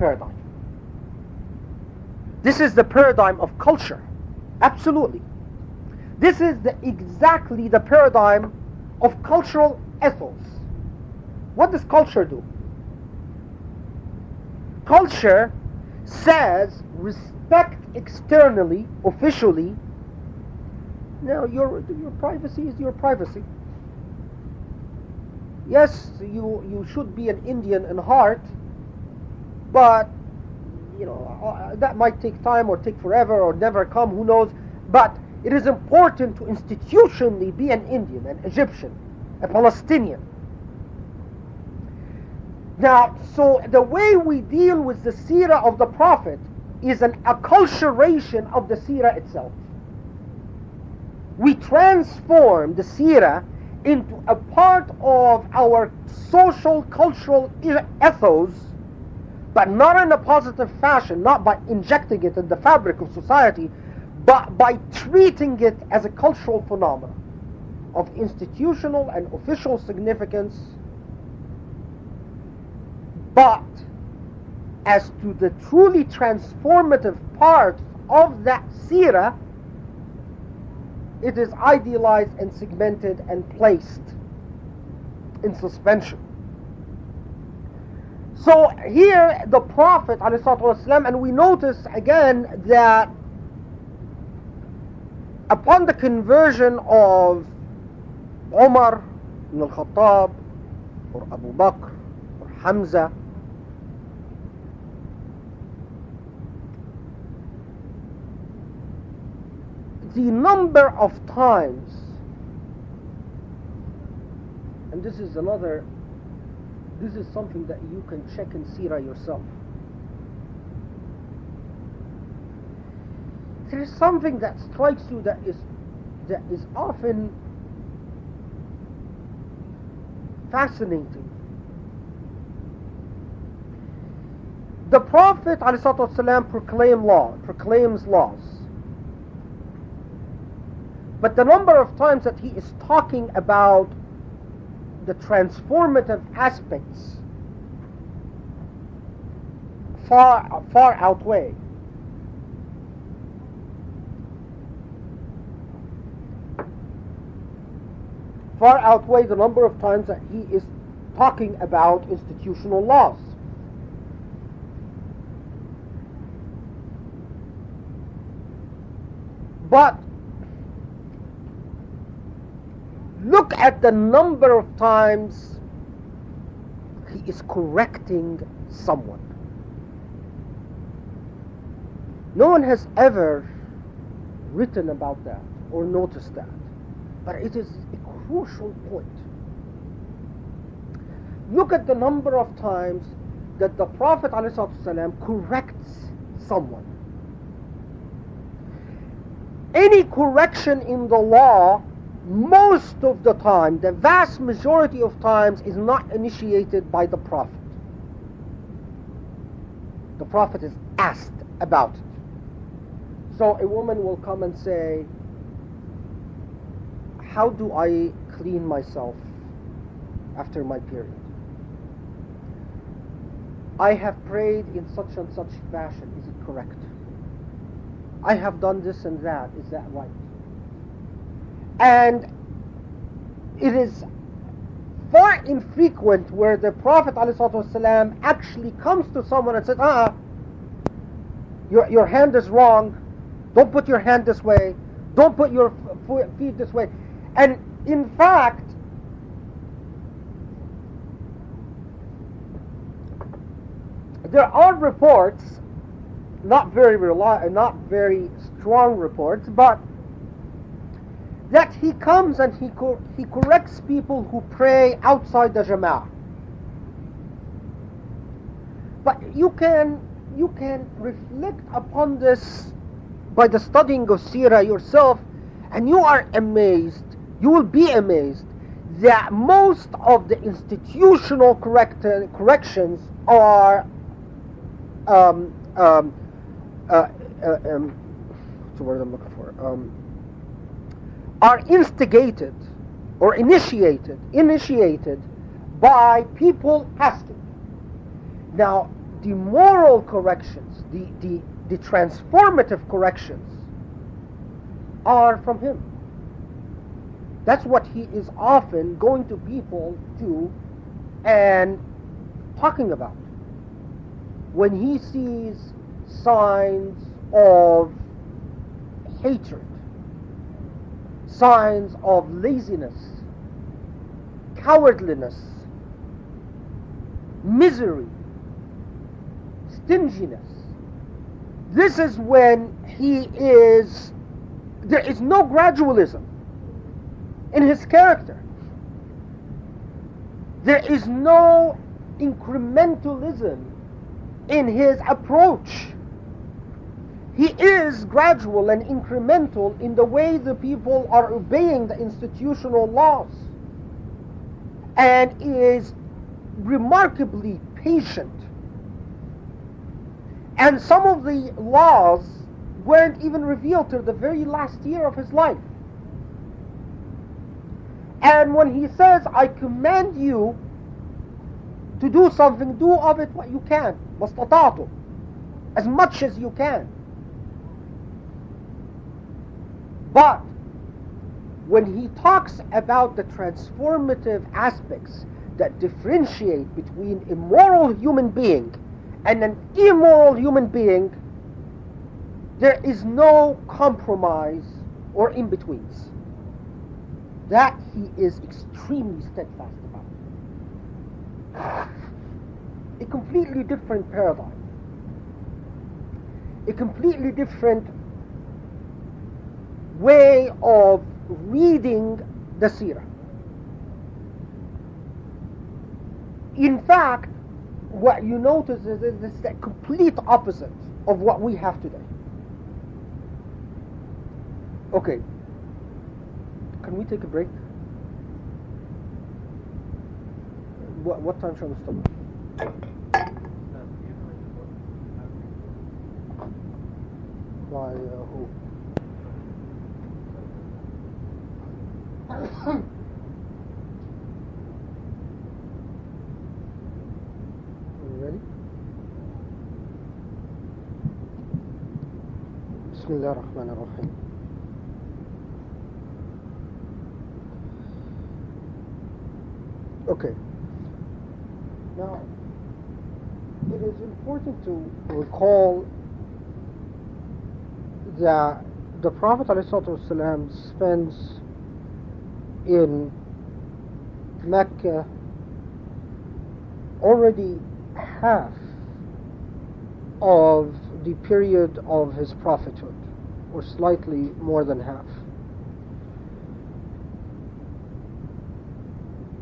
paradigm. This is the paradigm of culture. Absolutely. This is the, exactly the paradigm of cultural ethos. What does culture do? Culture says respect externally, officially. Now, your, your privacy is your privacy. Yes, you, you should be an Indian in heart, but you know uh, that might take time or take forever or never come. Who knows? But it is important to institutionally be an Indian, an Egyptian, a Palestinian. Now, so the way we deal with the seerah of the Prophet is an acculturation of the seerah itself. We transform the seerah into a part of our social, cultural ethos, but not in a positive fashion, not by injecting it in the fabric of society, but by treating it as a cultural phenomenon of institutional and official significance, but as to the truly transformative part of that seerah, it is idealized and segmented and placed in suspension. So here the Prophet والسلام, and we notice again that upon the conversion of Umar ibn al-Khattab or Abu Bakr or Hamza the number of times and this is another this is something that you can check in Sirah yourself. There is something that strikes you that is that is often fascinating. The Prophet ﷺ proclaim law, proclaims laws. But the number of times that he is talking about the transformative aspects far far outweigh far outweigh the number of times that he is talking about institutional laws. But look at the number of times he is correcting someone. No one has ever written about that or noticed that. But it is a crucial point. Look at the number of times that the Prophet ﷺ corrects someone. Any correction in the law most of the time, the vast majority of times, is not initiated by the Prophet. The Prophet is asked about it. So a woman will come and say, How do I clean myself after my period? I have prayed in such and such fashion. Is it correct? I have done this and that. Is that right? And it is far infrequent where the Prophet ﷺ actually comes to someone and says, ah, your, your hand is wrong. Don't put your hand this way. Don't put your feet this way. And in fact, there are reports, not very reli- not very strong reports, but that he comes and he, co- he corrects people who pray outside the Jama'ah. But you can, you can reflect upon this by the studying of Sirah yourself, and you are amazed, you will be amazed that most of the institutional correct, corrections are um, um, uh, uh, um, what's the word I'm looking for? Um, are instigated or initiated, initiated by people asking. Now, the moral corrections, the, the, the transformative corrections are from him. That's what he is often going to people to and talking about. When he sees signs of hatred, signs of laziness, cowardliness, misery, stinginess. This is when he is, there is no gradualism in his character. There is no incrementalism in his approach. He is gradual and incremental in the way the people are obeying the institutional laws and is remarkably patient. And some of the laws weren't even revealed till the very last year of his life. And when he says, I command you to do something, do of it what you can. As much as you can. But when he talks about the transformative aspects that differentiate between a moral human being and an immoral human being, there is no compromise or in betweens. That he is extremely steadfast about. A completely different paradigm. A completely different way of reading the seerah. In fact, what you notice is it's the complete opposite of what we have today. Okay. Can we take a break? What, what time shall we stop? By uh, who? ready? بسم الله الرحمن الرحيم Okay. Now, it is important to recall that the Prophet ﷺ spends in Mecca already half of the period of his prophethood, or slightly more than half.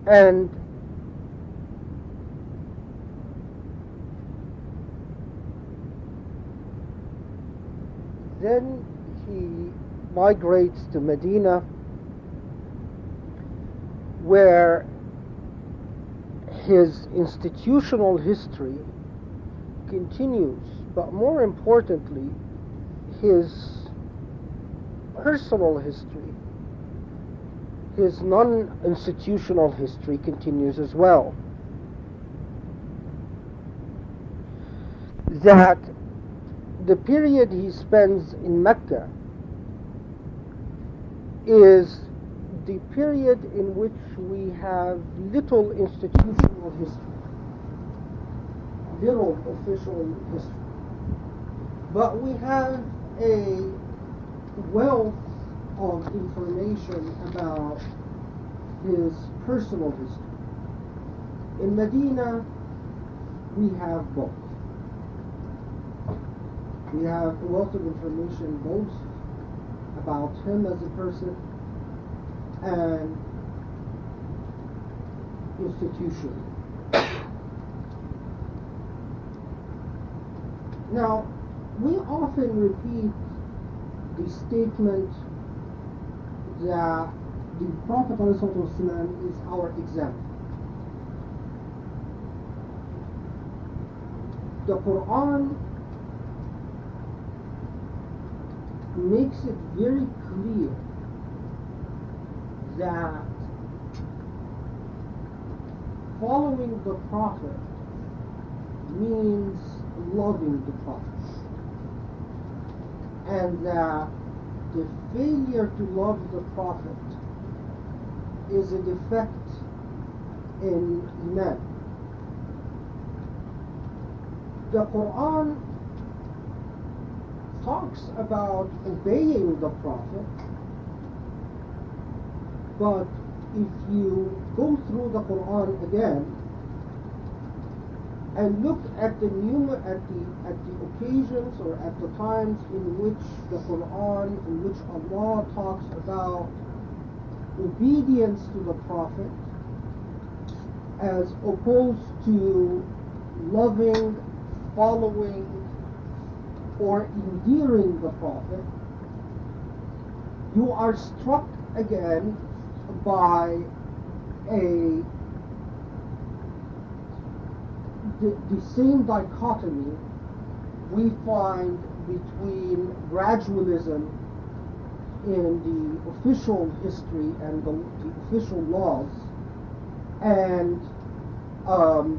And then he migrates to Medina where his institutional history continues, but more importantly, his personal history, his non institutional history continues as well. That the period he spends in Mecca is the period in which we have little institutional history, little official history. But we have a wealth of information about his personal history. In Medina, we have both. We have a wealth of information both about him as a person and institution. Now, we often repeat the statement that the Prophet is our example. The Quran makes it very clear that following the Prophet means loving the Prophet. And that the failure to love the Prophet is a defect in Iman. The Quran talks about obeying the Prophet, but if you go through the Quran again and look at the numer- at the at the occasions or at the times in which the Quran, in which Allah talks about obedience to the Prophet, as opposed to loving, following, or endearing the Prophet, you are struck again by a the, the same dichotomy we find between gradualism in the official history and the, the official laws and um,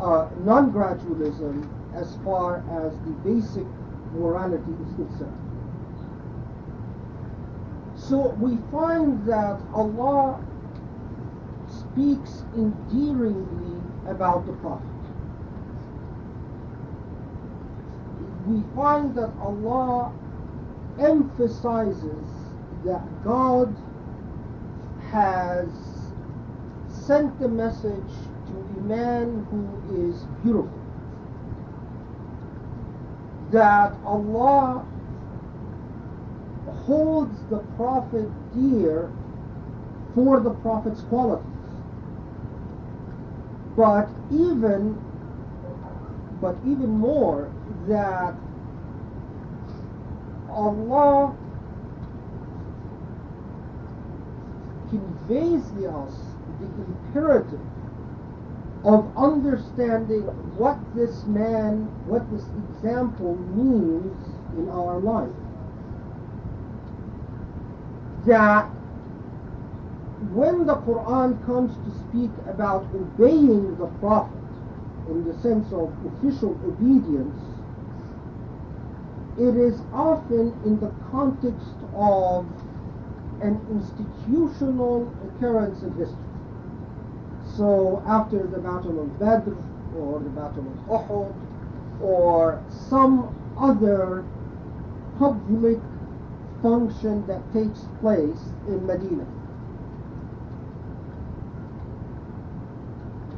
uh, non-gradualism as far as the basic morality is concerned. So we find that Allah speaks endearingly about the Prophet. We find that Allah emphasizes that God has sent the message to a man who is beautiful. That Allah holds the Prophet dear for the Prophet's qualities. But even but even more that Allah conveys to us the imperative of understanding what this man, what this example means in our life. That when the Quran comes to speak about obeying the Prophet in the sense of official obedience, it is often in the context of an institutional occurrence in history. So after the Battle of Badr or the Battle of Uhud or some other public function that takes place in Medina.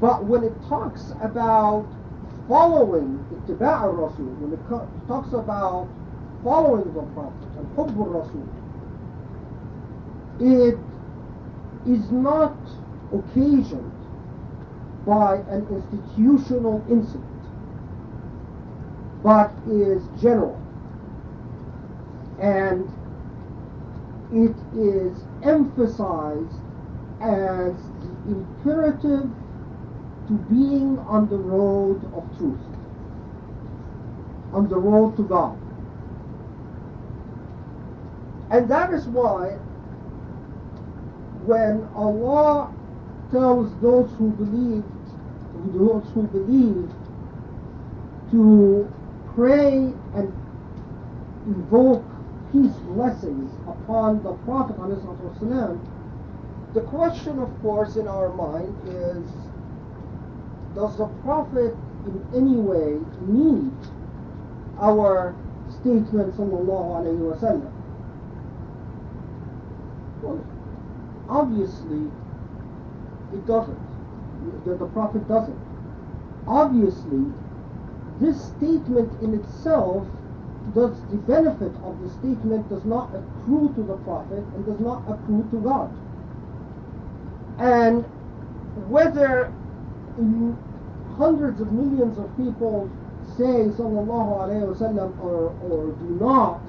But when it talks about following ittiba' al-Rasul, when it talks about following the Prophet and hubb al-Rasul, it is not occasioned by an institutional incident, but is general. And it is emphasized as the imperative to being on the road of truth, on the road to God. And that is why when Allah tells those who believe, those who believe to pray and invoke peace blessings upon the Prophet the question of course in our mind is does the Prophet in any way need our statement sallallahu alayhi? Well, obviously it doesn't. The, the Prophet doesn't. Obviously, this statement in itself does the benefit of the statement does not accrue to the Prophet and does not accrue to God. And whether hundreds of millions of people say sallallahu alayhi wasallam or, or do not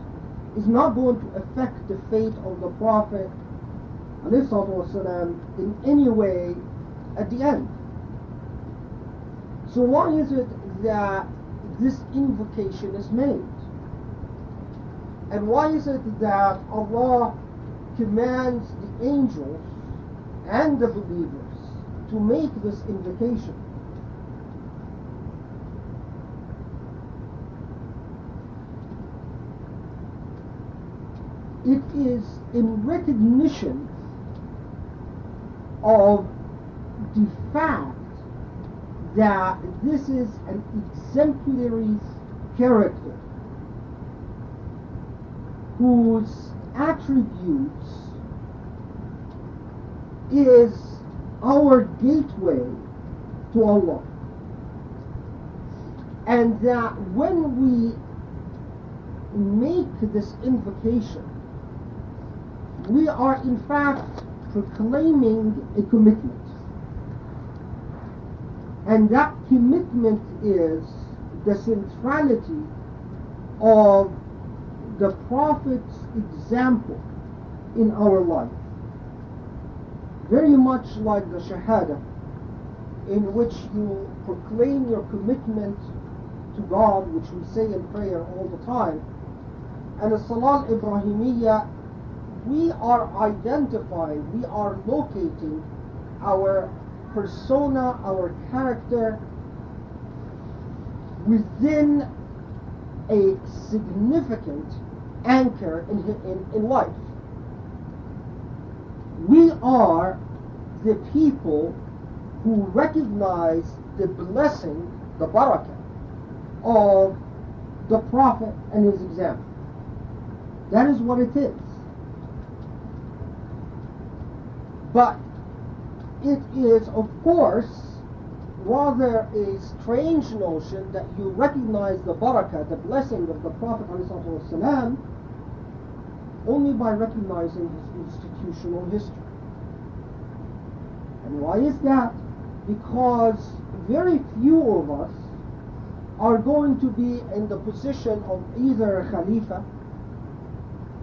is not going to affect the fate of the Prophet والسلام, in any way at the end. So why is it that this invocation is made? And why is it that Allah commands the angels and the believers to make this invocation? It is in recognition of the fact that this is an exemplary character whose attributes is our gateway to Allah. And that when we make this invocation, we are in fact proclaiming a commitment. And that commitment is the centrality of the Prophet's example in our life. Very much like the Shahada, in which you proclaim your commitment to God, which we say in prayer all the time. And the Salat Ibrahimiyya, we are identifying, we are locating our persona, our character within a significant anchor in, in, in life. We are the people who recognize the blessing, the barakah, of the Prophet and his example. That is what it is. But it is, of course, rather a strange notion that you recognize the barakah, the blessing of the Prophet only by recognizing his institutional history. And why is that? Because very few of us are going to be in the position of either a Khalifa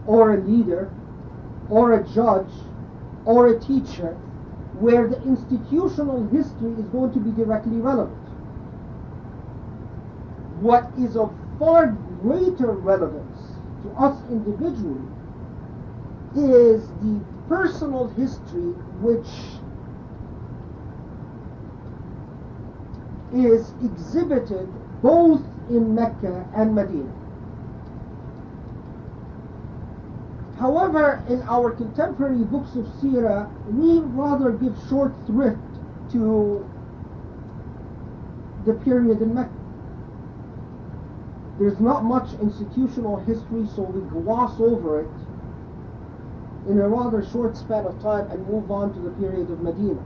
or a leader or a judge or a teacher where the institutional history is going to be directly relevant. What is of far greater relevance to us individually is the personal history which is exhibited both in Mecca and Medina. However, in our contemporary books of Sirah, we rather give short thrift to the period in Mecca. There's not much institutional history, so we gloss over it in a rather short span of time and move on to the period of Medina.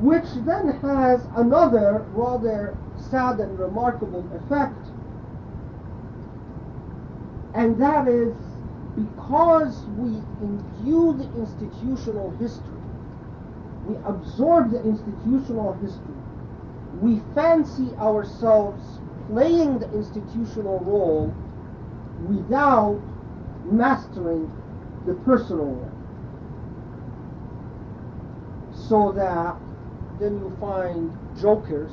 Which then has another rather sad and remarkable effect, and that is because we imbue the institutional history, we absorb the institutional history, we fancy ourselves playing the institutional role without mastering the personal role. So that then you find jokers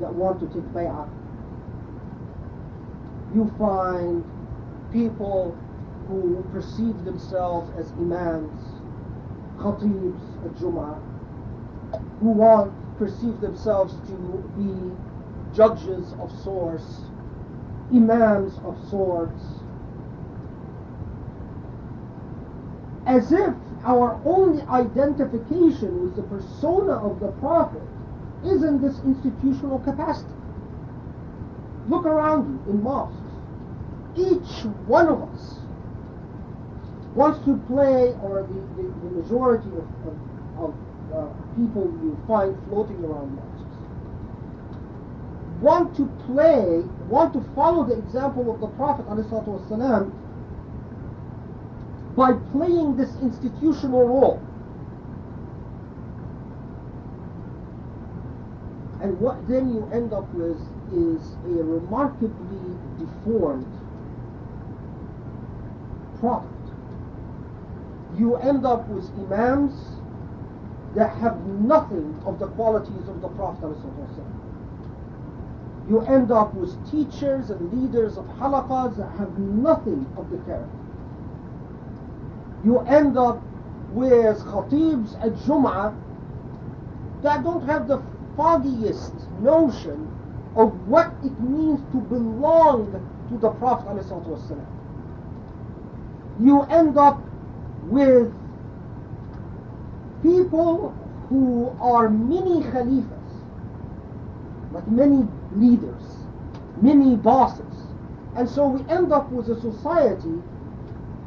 that want to take bay'ah. You find people who perceive themselves as imams, khatibs at Jum'ah, who want perceive themselves to be judges of sorts, imams of sorts, as if our only identification with the persona of the Prophet is in this institutional capacity. Look around you in mosques. Each one of us wants to play, or the, the, the majority of, of, of uh, people you find floating around mosques, want to play, want to follow the example of the Prophet ﷺ by playing this institutional role. And what then you end up with is a remarkably deformed product. You end up with imams that have nothing of the qualities of the Prophet. You end up with teachers and leaders of halaqas that have nothing of the character. You end up with khatibs at Jum'ah that don't have the foggiest notion of what it means to belong to the Prophet ﷺ. you end up with people who are mini khalifas, like many leaders, many bosses. And so we end up with a society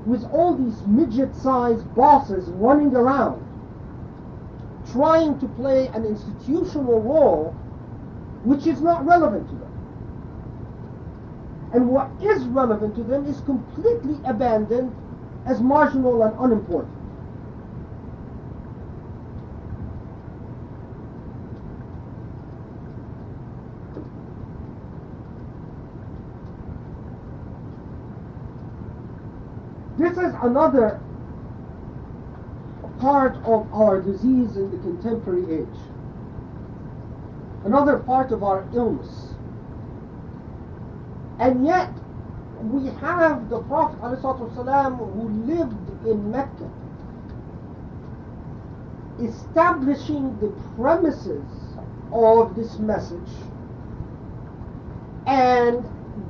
with all these midget-sized bosses running around, trying to play an institutional role which is not relevant to them. And what is relevant to them is completely abandoned as marginal and unimportant. This is another part of our disease in the contemporary age. Another part of our illness. And yet, we have the Prophet ﷺ who lived in Mecca establishing the premises of this message and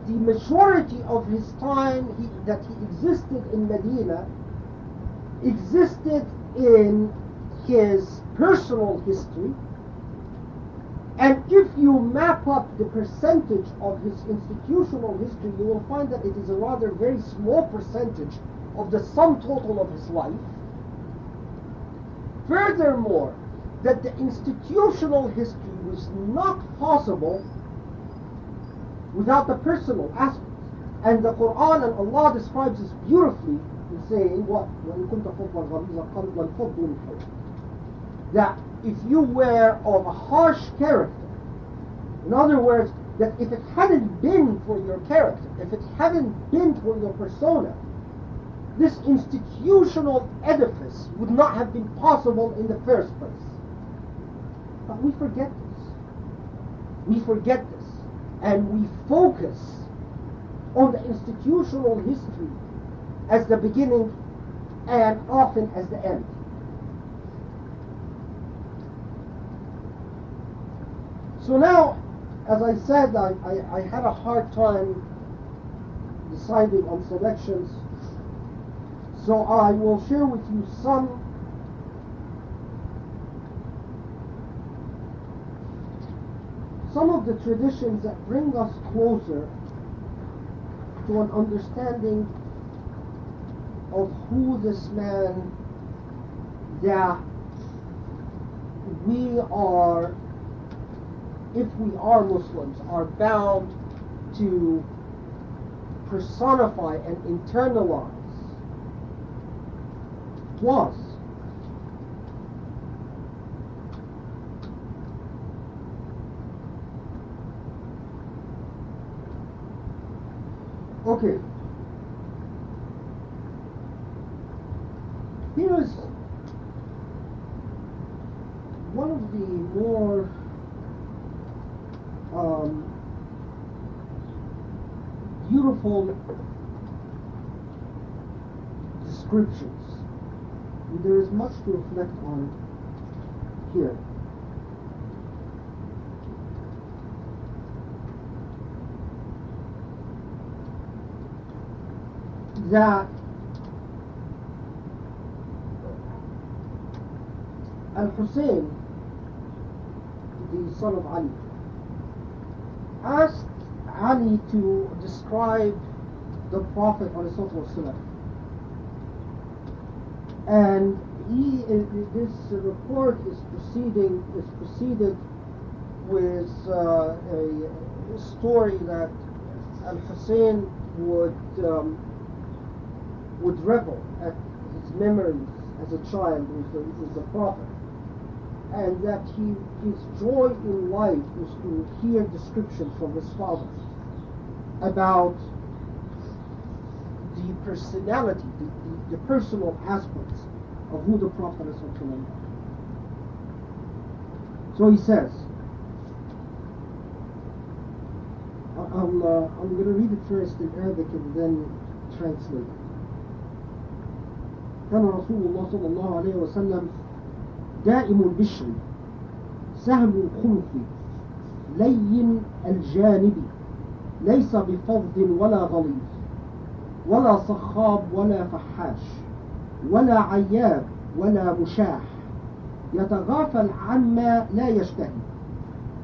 the majority of his time he, that he existed in Medina existed in his personal history and if you map up the percentage of his institutional history, you will find that it is a rather very small percentage of the sum total of his life. Furthermore, that the institutional history was not possible without the personal aspect. And the Quran and Allah describes this beautifully in saying what? That if you were of a harsh character, in other words, that if it hadn't been for your character, if it hadn't been for your persona, this institutional edifice would not have been possible in the first place. But we forget this. We forget this. And we focus on the institutional history as the beginning and often as the end. So now, as I said, I, I, I, had a hard time deciding on selections. So I will share with you some some of the traditions that bring us closer to an understanding of who this man that we are if we are Muslims, are bound to personify and internalize was. Okay. Here's one of the more um, beautiful descriptions. There is much to reflect on here. That Al Hussein, the son of Ali, asked Ali to describe the Prophet and he this report is proceeding is preceded with uh, a, story that Al Hussein would um, would revel at his memories as a child with the, with the Prophet and that he, his joy in life was to hear descriptions from his father about the personality, the, the, the personal aspects of who the Prophet is. So he says, I'm, uh, I'm going to read it first in Arabic and then translate it. كان رسول الله صلى الله عليه وسلم دائم البشر سهل الخلق لين الجانب. ليس بفظ ولا غليظ ولا صخاب ولا فحاش ولا عياب ولا مشاح. يتغافل عما لا يشتهي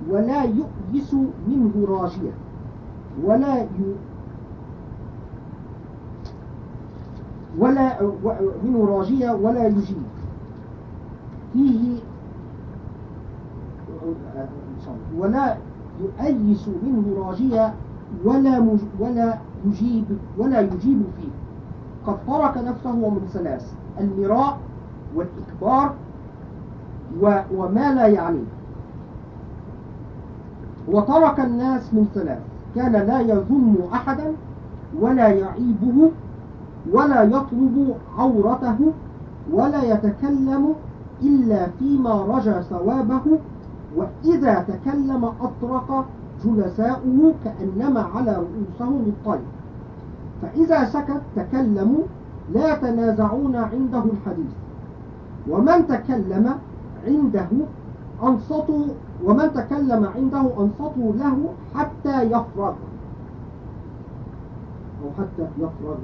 ولا يؤيس منه راجية ولا ي... ولا منه راجية ولا يجيب. فيه ولا يؤيس منه راجية ولا مج... ولا يجيب ولا يجيب فيه قد ترك نفسه من ثلاث المراء والإكبار. وما لا يعنيه وترك الناس من ثلاث كان لا يذم أحدا ولا يعيبه ولا يطلب عورته ولا يتكلم إلا فيما رجى ثوابه وإذا تكلم أطرق جلساؤه كأنما على رؤوسهم الطير. فإذا سكت تكلموا لا يتنازعون عنده الحديث. ومن تكلم عنده أنصتوا ومن تكلم عنده أنصتوا له حتى يفرغ. أو حتى يفرغ.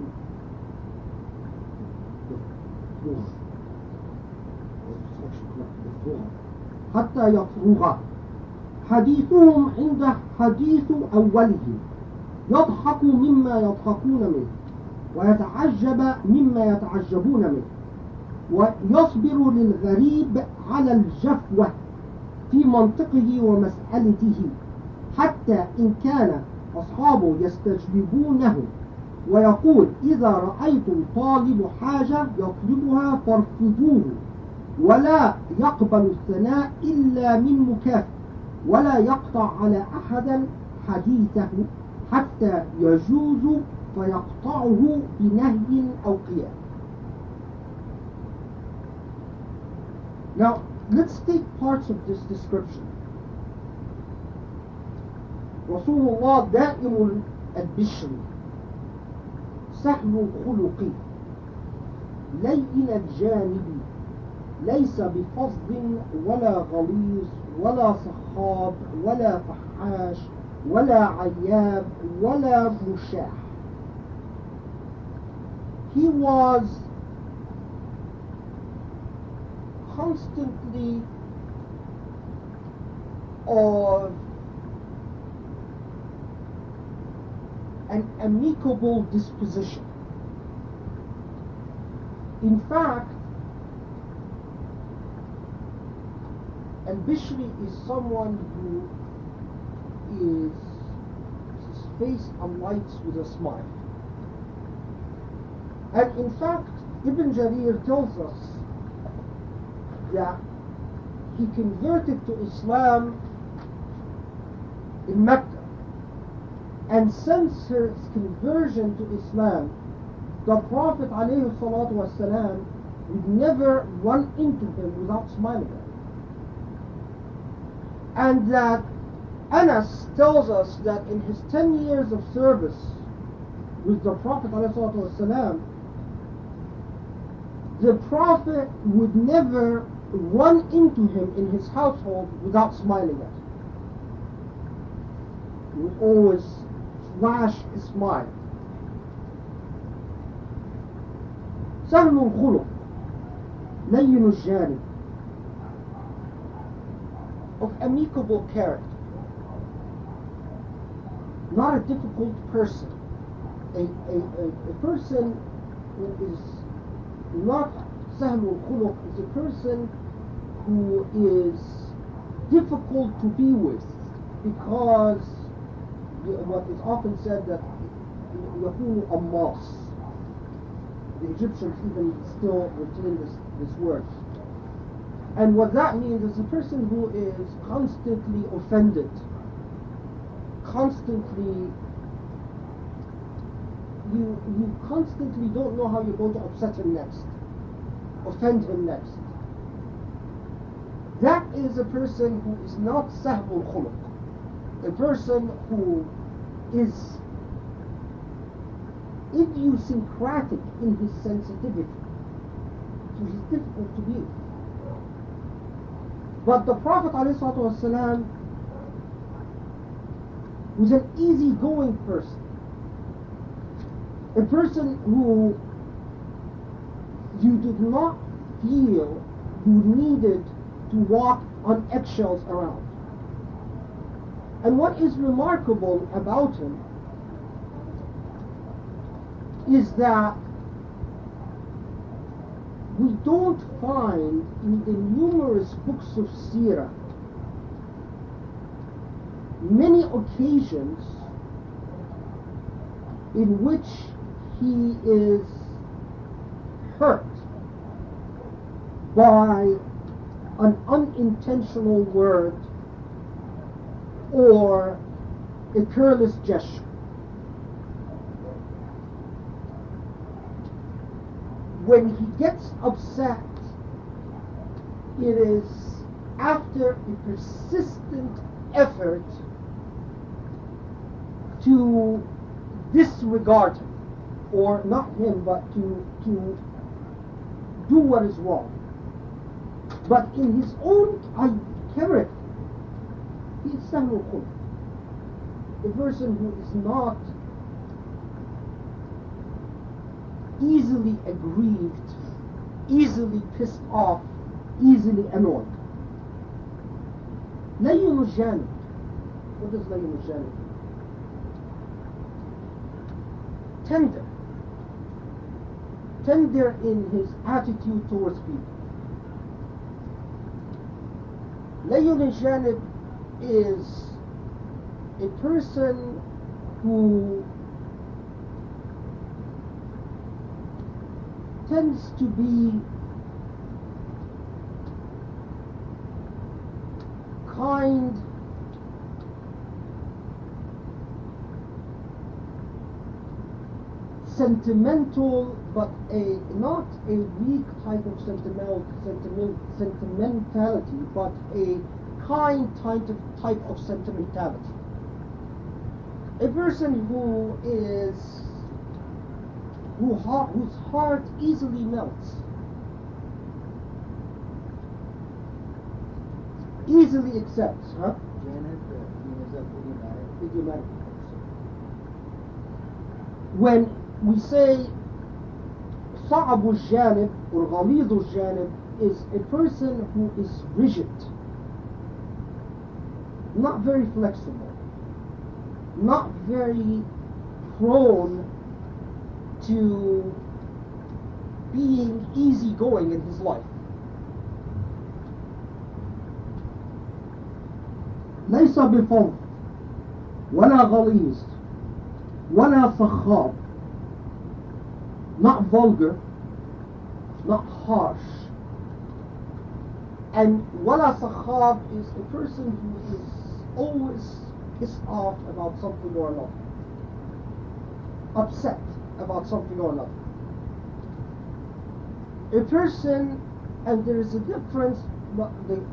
حتى يفرغ حديثهم عند حديث أولهم يضحك مما يضحكون منه ويتعجب مما يتعجبون منه ويصبر للغريب على الجفوة في منطقه ومسألته حتى إن كان أصحابه يستجلبونه ويقول إذا رأيتم طالب حاجة يطلبها فارفضوه. ولا يقبل الثناء إلا من مكافئ ولا يقطع على أحد حديثه حتى يجوز فيقطعه بنهي أو قيام Now, let's take parts of this description. رسول الله دائم البشر سهل الخلق لين الجانب ليس بفظ ولا غليظ ولا صخاب ولا فحاش ولا عياب ولا مشاح He was constantly of an amicable disposition. In fact, Al-Bishri is someone who is his face alights with a smile. And in fact, Ibn Jarir tells us that he converted to Islam in Mecca. And since his conversion to Islam, the Prophet ﷺ would never run into him without smiling And that Anas tells us that in his 10 years of service with the Prophet ﷺ, the Prophet would never run into him in his household without smiling at him. He would always flash a smile. سهل الخلق لين الجانب of amicable character. Not a difficult person. A, a, a, a person who is not Sahlul Khuluq is a person who is difficult to be with because what is often said that Yahoo Amos, the Egyptians even still retain this, this word. And what that means is a person who is constantly offended, constantly, you, you constantly don't know how you're going to upset him next, offend him next. That is a person who is not sahlul khuluq, a person who is idiosyncratic in his sensitivity. So he's difficult to be with. But the Prophet ﷺ was an easygoing person. a person who you did not feel you needed to walk on eggshells around. And what is remarkable about him is that we don't find in the numerous books of Sirah many occasions in which he is hurt by an unintentional word or a careless gesture. When he gets upset, it is after a persistent effort to disregard him, or not him, but to, to do what is wrong. But in his own character, he is Samuel. A person who is not easily aggrieved, easily pissed off, easily annoyed. لين الجانب. What does لين الجانب mean? Tender. Tender in his attitude towards people. لين الجانب is a person who tends to be kind sentimental but a not a weak type of sentimental sentiment, sentimentality but a kind type of type of sentimentality. A person who is who heart, whose heart easily melts easily accepts huh? جانب في مزاج الإمارة idiomatic when we say صعب الجانب or غليظ الجانب is a person who is rigid not very flexible not very prone to being easygoing in his life ليس بفظ ولا غليظ ولا صخاب not vulgar not harsh and ولا صخاب is a person who is always pissed off about something or another upset about something or another a person and there is a difference the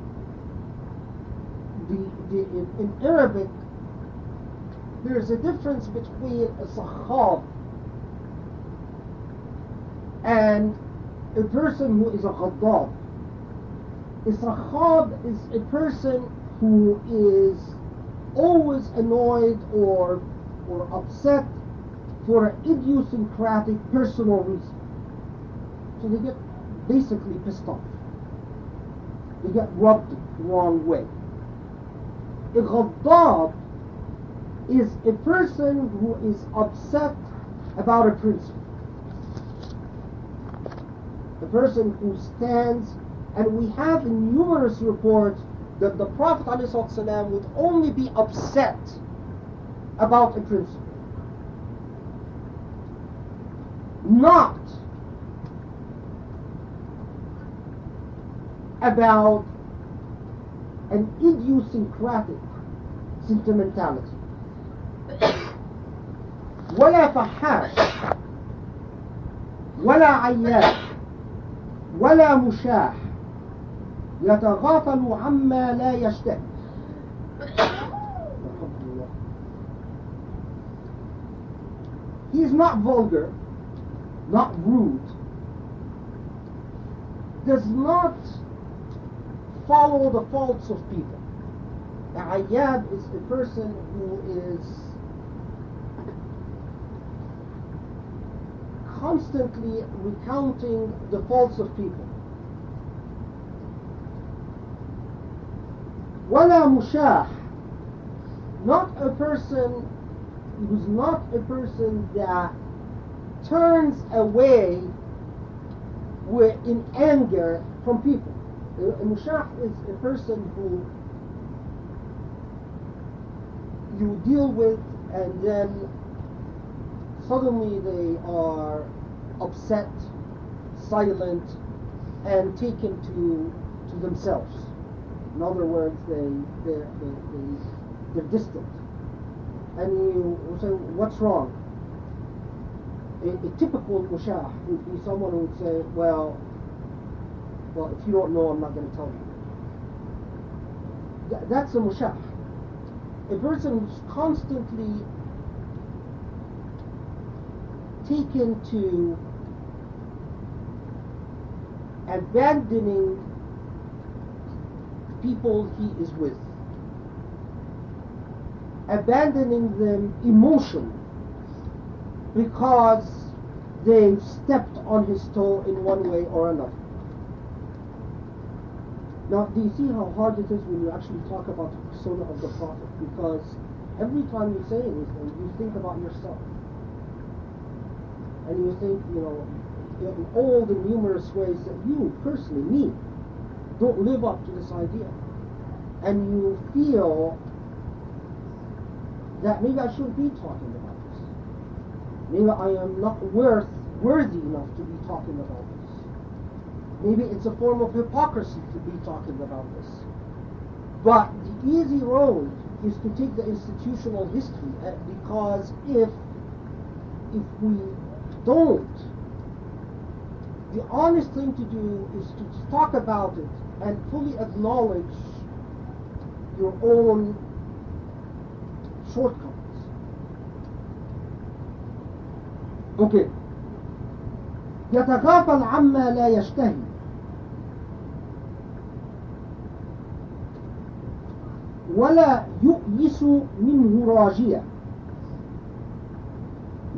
the, the in, in Arabic there is a difference between a sahab and a person who is a ghaddab. A sahab is a person who is always annoyed or or upset for an idiosyncratic personal reason. So they get basically pissed off. They get rubbed the wrong way. A ghaddab is a person who is upset about a principle. A person who stands, and we have numerous reports that the Prophet ﷺ would only be upset about a principle. Not about an idiosyncratic sentimentality ولا فحاش ولا عياش ولا مشاح يتغافل عما لا يشتهي He is not vulgar, not rude, does not follow the faults of people. The Ayyab is a person who is constantly recounting the faults of people. ولا مشاح. not a person, he was not a person that turns away with, in anger from people. A, mushah is a person who you deal with and then suddenly they are upset, silent, and taken to, to themselves. In other words, they, they're, they, they, they're distant. And you say, what's wrong? A, a typical mushah would be someone who would say, well, well, if you don't know, I'm not going to tell you. Th- that's a mushah. A person who's constantly taken to abandoning the people he is with, abandoning them emotionally because they've stepped on his toe in one way or another. Now, do you see how hard it is when you actually talk about the persona of the Prophet? Because every time you say anything, you think about yourself. And you think, you know, in all the numerous ways that you, personally, me, don't live up to this idea. And you feel that maybe I shouldn't be talking. Maybe I am not worth worthy enough to be talking about this. Maybe it's a form of hypocrisy to be talking about this. But the easy road is to take the institutional history uh, because if if we don't, the honest thing to do is to talk about it and fully acknowledge your own shortcomings. Okay. يتغافل عما لا يشتهي ولا يؤيس منه راجيا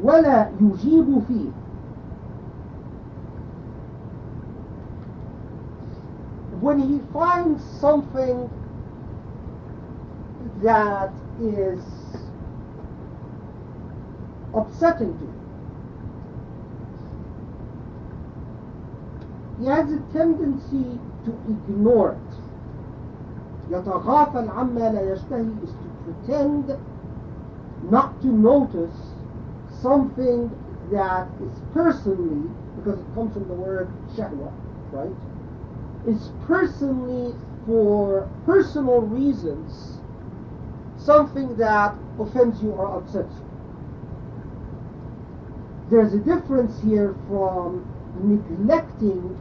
ولا يجيب فيه when he finds something that is upsetting to him he has a tendency to ignore it يتغافل عما لا يشتهي is to pretend not to notice something that is personally, because it comes from the word shahwa, right? Is personally for personal reasons something that offends you or upsets you. There's a difference here from neglecting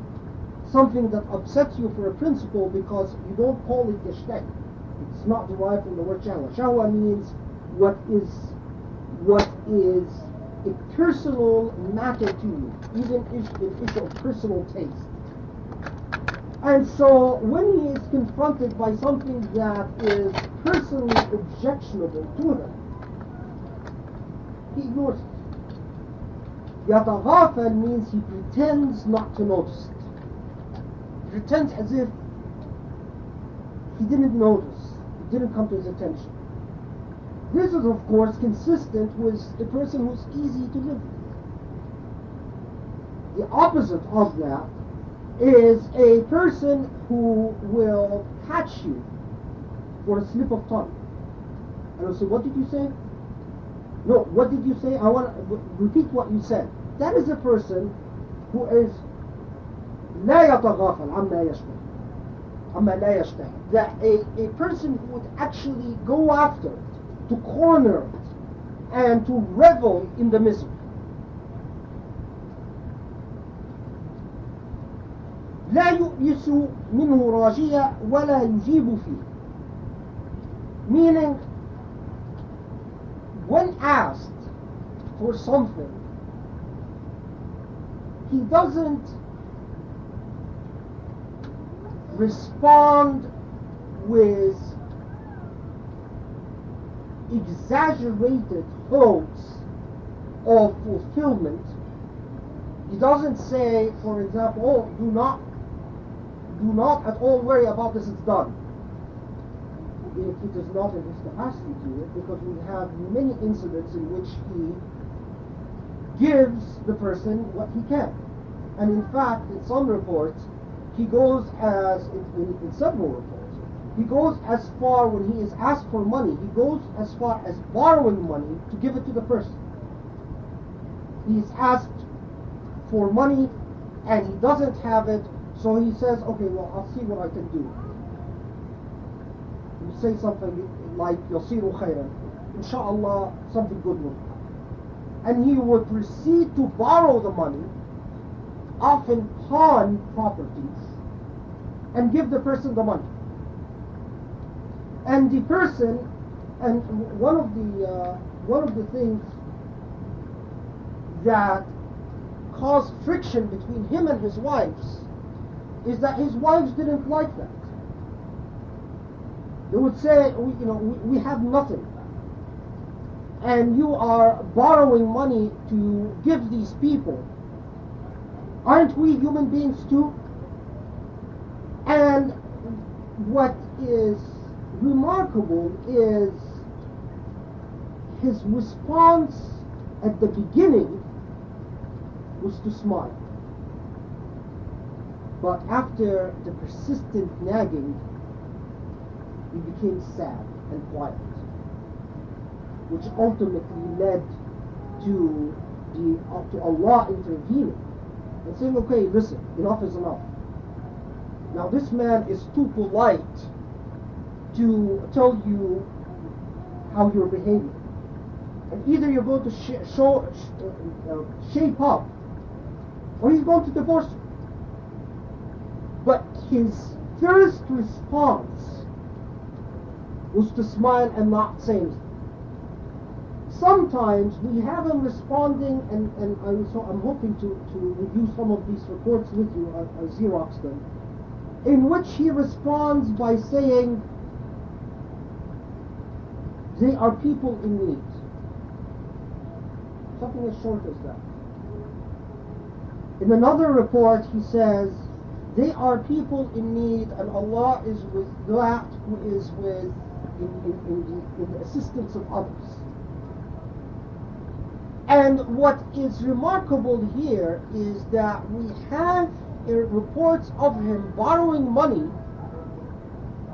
something that upsets you for a principle because you don't call it yashtahi. It's not derived from the word shahwa. Shahwa means what is what is a personal matter to you, even if it is of personal taste. And so when he is confronted by something that is personally objectionable to him, he ignores it. Yataghafal means he pretends not to notice it pretends as if he didn't notice, it didn't come to his attention. This is, of course, consistent with a person who's easy to live with. The opposite of that is a person who will catch you for a slip of tongue. And will say, What did you say? No, what did you say? I want to repeat what you said. That is a person who is لا يتغافل عما يشتهي عما لا يشتهي that a, a person would actually go after it to corner it and to revel in the misery لا يؤيس منه راجية ولا يجيب فيه meaning when asked for something he doesn't respond with exaggerated hopes of fulfillment He doesn't say, for example, oh, do not, do not at all worry about this, it's done. If it is not in his capacity to it, because we have many incidents in which he gives the person what he can. And in fact, in some reports, he goes as, in, in, in several reports, he goes as far when he is asked for money, he goes as far as borrowing money to give it to the person. He is asked for money and he doesn't have it, so he says, okay, well, I'll see what I can do. You say something like, يَصِيرُ خَيْرًا Inshallah, something good will come. And he would proceed to borrow the money, often pawn properties, and give the person the money. And the person, and one of the uh, one of the things that caused friction between him and his wives is that his wives didn't like that. They would say, we, you know, we, we have nothing. And you are borrowing money to give these people. Aren't we human beings too? And what is remarkable is his response at the beginning was to smile. But after the persistent nagging, he became sad and quiet, which ultimately led to the to Allah intervening and saying, "Okay, listen, enough is enough. Now this man is too polite to tell you how you're behaving, and either you're going to sh- show, sh- uh, shape up, or he's going to divorce you." But his first response was to smile and not say anything. Sometimes we have him responding, and, and I'm, so I'm hoping to, to review some of these reports with you, I, I Xerox them, in which he responds by saying, they are people in need. Something as short as that. In another report, he says, they are people in need, and Allah is with that who is with in, in, in, the, in the assistance of others. And what is remarkable here is that we have reports of him borrowing money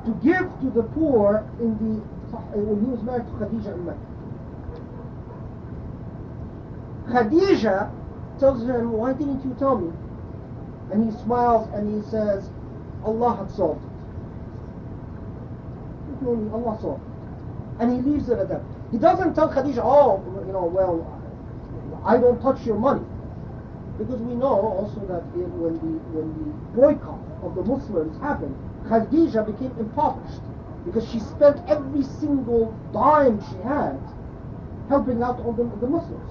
to give to the poor in the when he was married to Khadija in Mecca. Khadija tells him, "Why didn't you tell me?" And he smiles and he says, "Allah had solved it." Allah solved it. And he leaves it at that. He doesn't tell Khadija, "Oh, you know, well, I don't touch your money," because we know also that when the when the boycott of the Muslims happened, Khadija became impoverished because she spent every single dime she had helping out all the, the Muslims.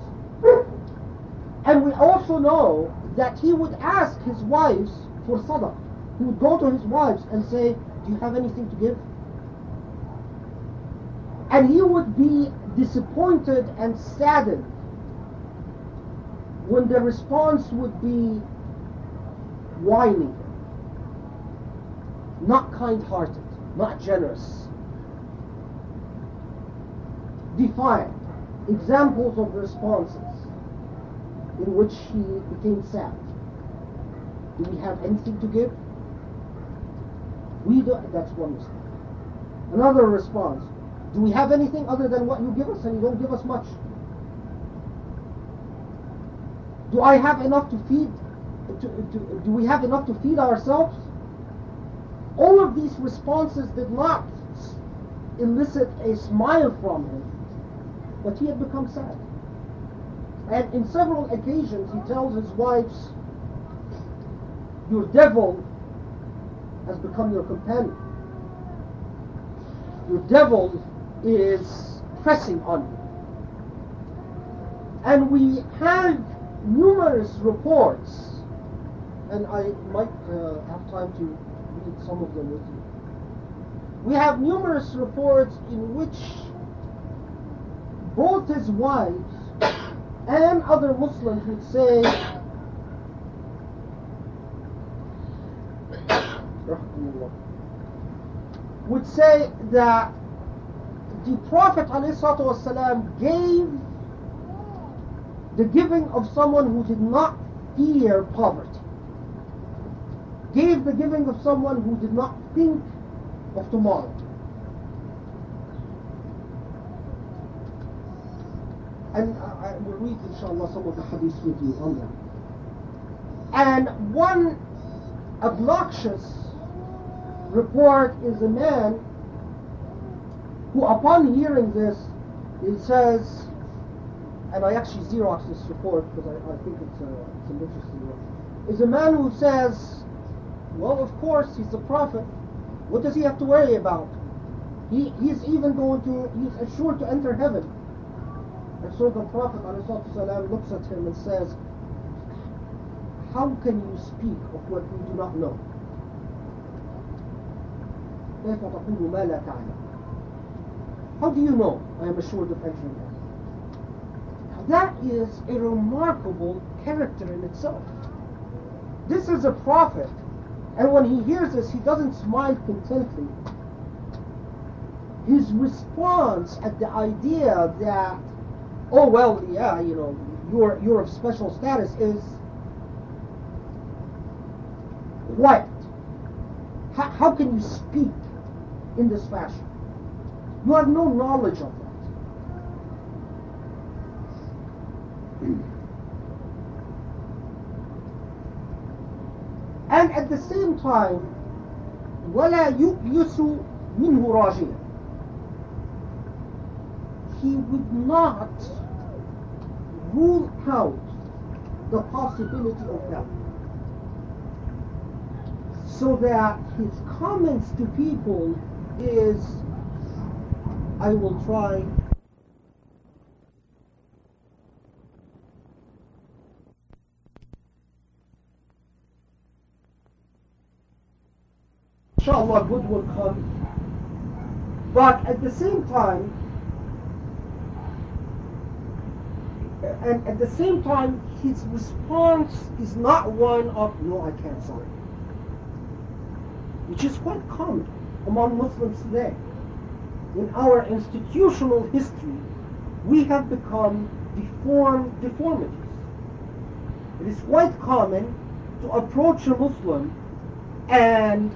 And we also know that he would ask his wives for sadaqah. He would go to his wives and say, Do you have anything to give? And he would be disappointed and saddened when the response would be whining, not kind hearted, not generous, defiant. Examples of responses in which he became sad. Do we have anything to give? We do. That's one mistake. Another response. Do we have anything other than what you give us and you don't give us much? Do I have enough to feed? To, to, do we have enough to feed ourselves? All of these responses did not elicit a smile from him, but he had become sad. And in several occasions, he tells his wives, Your devil has become your companion. Your devil is pressing on you. And we have numerous reports, and I might uh, have time to read some of them with you. We have numerous reports in which both his wife and other Muslims would say, would say that the Prophet ﷺ gave the giving of someone who did not fear poverty, gave the giving of someone who did not think of tomorrow. And I, will read, inshallah, some of the hadiths with you on that. And one obnoxious report is a man who, upon hearing this, he says, and I actually Xerox this report because I, I think it's, a, it's an interesting one, is a man who says, well, of course, he's a prophet. What does he have to worry about? He, he's even going to, he's assured to enter heaven. And so the Prophet looks at him and says, how can you speak of what you do not know? How do you know I am assured of entering heaven? That is a remarkable character in itself. This is a prophet, and when he hears this, he doesn't smile contently. His response at the idea that, oh well, yeah, you know, you're you're of special status is what? How, how can you speak in this fashion? You have no knowledge of that. And at the same time, ولا يؤيس منه راجيا. He would not rule out the possibility of hell. So that his comments to people is, I will try inshallah good will come. But at the same time, and at the same time, his response is not one of, no, I can't sign. Which is quite common among Muslims today. In our institutional history, we have become deformed deformities. It is quite common to approach a Muslim and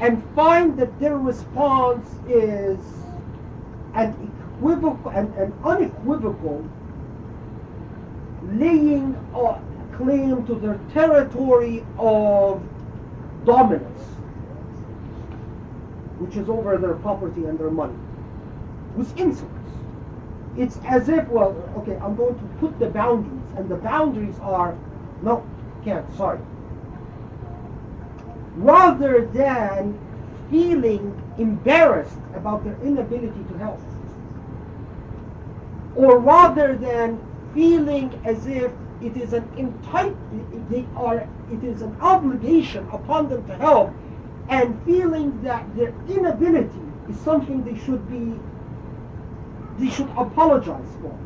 and find that their response is an equivocal and an unequivocal laying a claim to their territory of dominance, which is over their property and their money, with insolence. It's as if, well, okay, I'm going to put the boundaries, and the boundaries are, no, can't, sorry rather than feeling embarrassed about their inability to help. Or rather than feeling as if it is an entitle, they are, it is an obligation upon them to help, and feeling that their inability is something they should be, they should apologize for.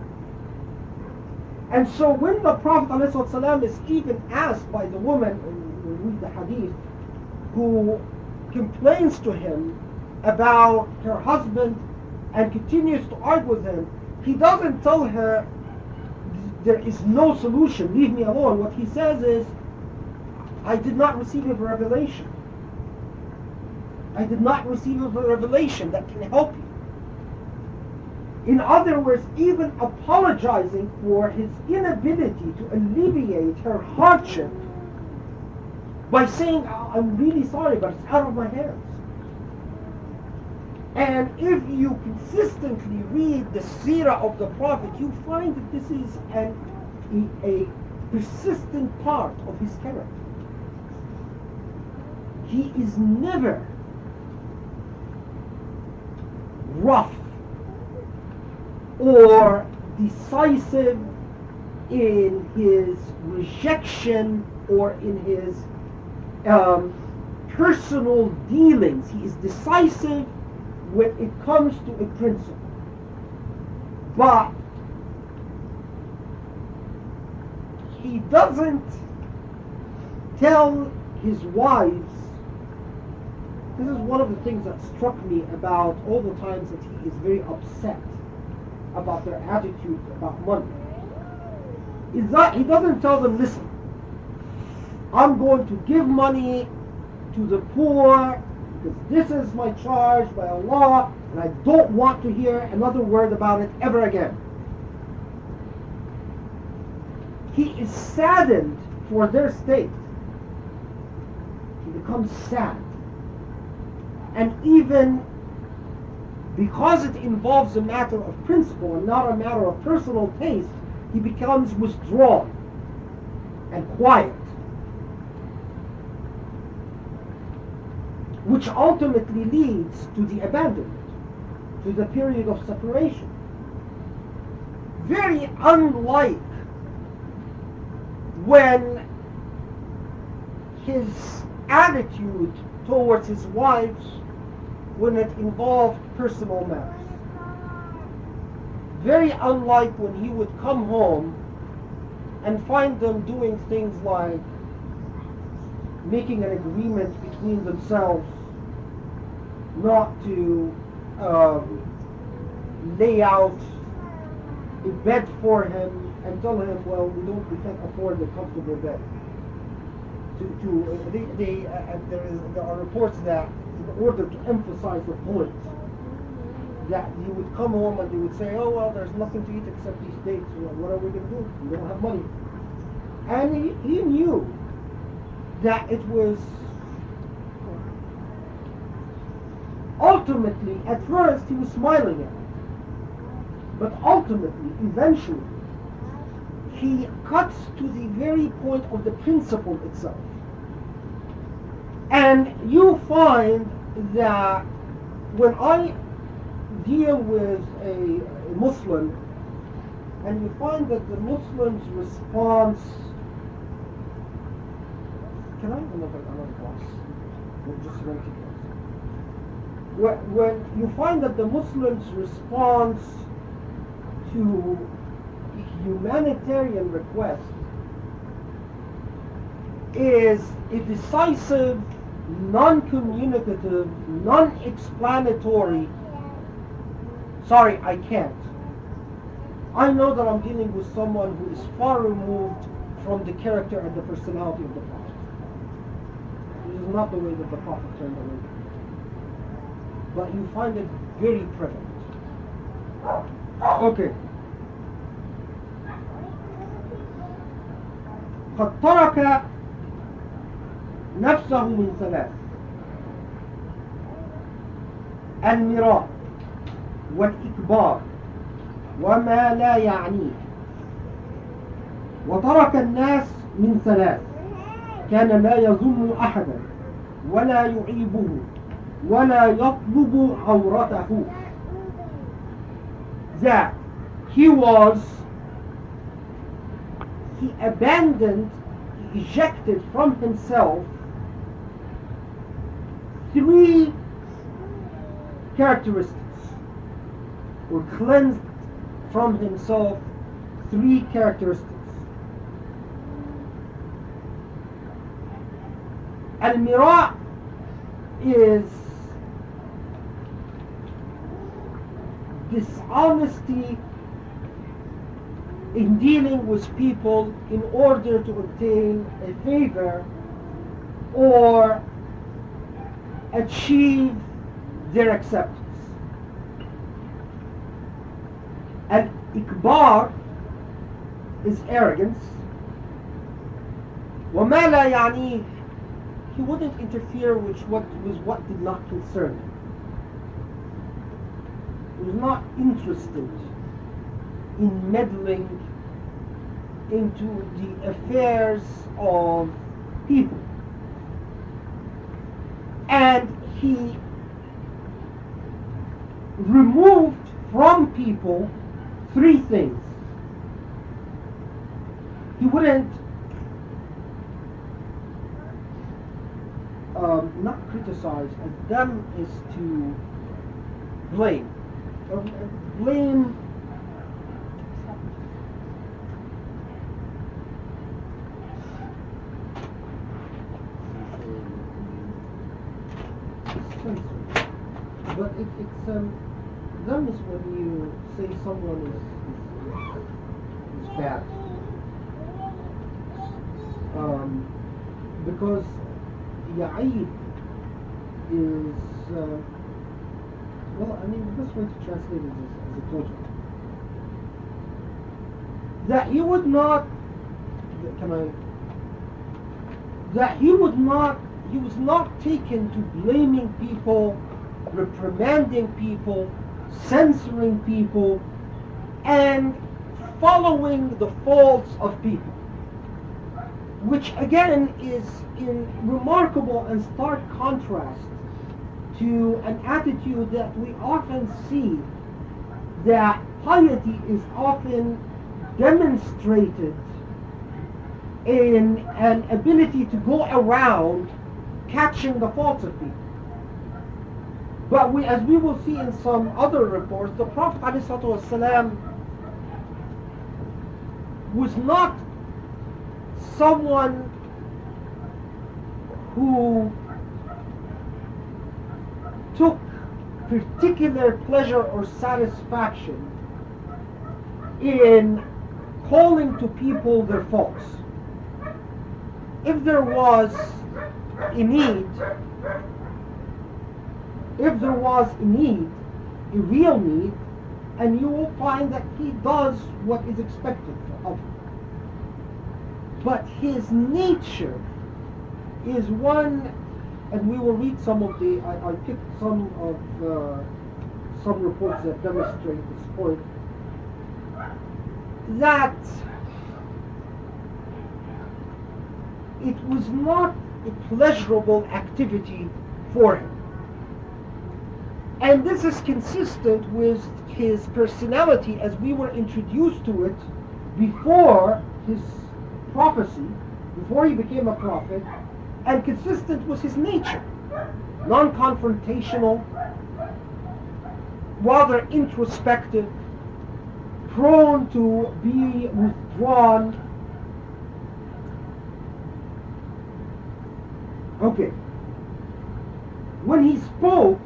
And so when the Prophet ﷺ is even asked by the woman, we read the hadith, who complains to him about her husband and continues to argue with him, he doesn't tell her there is no solution, leave me alone. What he says is, I did not receive a revelation. I did not receive a revelation that can help you. In other words, even apologizing for his inability to alleviate her hardship by saying, "Oh, I'm really sorry, but it's out of my hands. And if you consistently read the seerah of the Prophet, you find that this is an, a persistent part of his character. He is never rough or decisive in his rejection or in his um, personal dealings. He is decisive when it comes to a principle. But he doesn't tell his wives This is one of the things that struck me about all the times that he is very upset about their attitude about money. Is that he doesn't tell them, listen, I'm going to give money to the poor because this is my charge by Allah and I don't want to hear another word about it ever again. He is saddened for their state. He becomes sad. And even because it involves a matter of principle and not a matter of personal taste, he becomes withdrawn and quiet. Which ultimately leads to the abandonment, to the period of separation. Very unlike when his attitude towards his wives when it involved personal matters. Very unlike when he would come home and find them doing things like making an agreement between themselves not to um, lay out a bed for him and tell him, well, we don't, we can't afford a comfortable bed. To, to uh, they, they, uh, there, is, there are reports that in order to emphasize the point, that he would come home and they would say, oh well, there's nothing to eat except these dates. Well, what are we going to do? We don't have money. And he, he knew that it was ultimately, at first he was smiling at it, but ultimately, eventually, he cuts to the very point of the principle itself. And you find that when I deal with a, a Muslim, and you find that the Muslim's response can I have another, another glass? Or just empty when you find that the Muslim's response to humanitarian requests is a decisive, non-communicative, non-explanatory, sorry, I can't. I know that I'm dealing with someone who is far removed from the character and the personality of the Prophet. This is not the way that the Prophet turned away. But you find it very prevalent. Okay. قد ترك نفسه من ثلاث المراء والإكبار وما لا يعنيه وترك الناس من ثلاث كان لا يظن أحدا ولا يعيبه ولا يطلب عورته that he was he abandoned he ejected from himself three characteristics or cleansed from himself three characteristics Al-Mira is dishonesty in dealing with people in order to obtain a favor or achieve their acceptance. And ikbar is arrogance. وما لا يعنيه he wouldn't interfere with what with what did not concern him. was not interested in meddling into the affairs of people. And he removed from people three things. He wouldn't um, not criticize, and them is to blame. Blame But it it's um, them when you say someone is, is, is bad. Um, because Ya'id is, uh, well, I mean, the best way to translate it is as a total. That he would not, can I, that he would not, he was not taken to blaming people, reprimanding people, censoring people, and following the faults of people. Which again is in remarkable and stark contrast to an attitude that we often see that piety is often demonstrated in an ability to go around catching the faults of people. But we, as we will see in some other reports, the Prophet ﷺ was not someone who took particular pleasure or satisfaction in calling to people their faults. If there was a need, if there was a need, a real need, and you will find that he does what is expected of him. But his nature is one, and we will read some of the, I, I picked some of uh, some reports that demonstrate this point, that it was not a pleasurable activity for him. And this is consistent with his personality as we were introduced to it before his prophecy, before he became a prophet, and consistent with his nature. Non confrontational, rather introspective, prone to be withdrawn. Okay. When he spoke,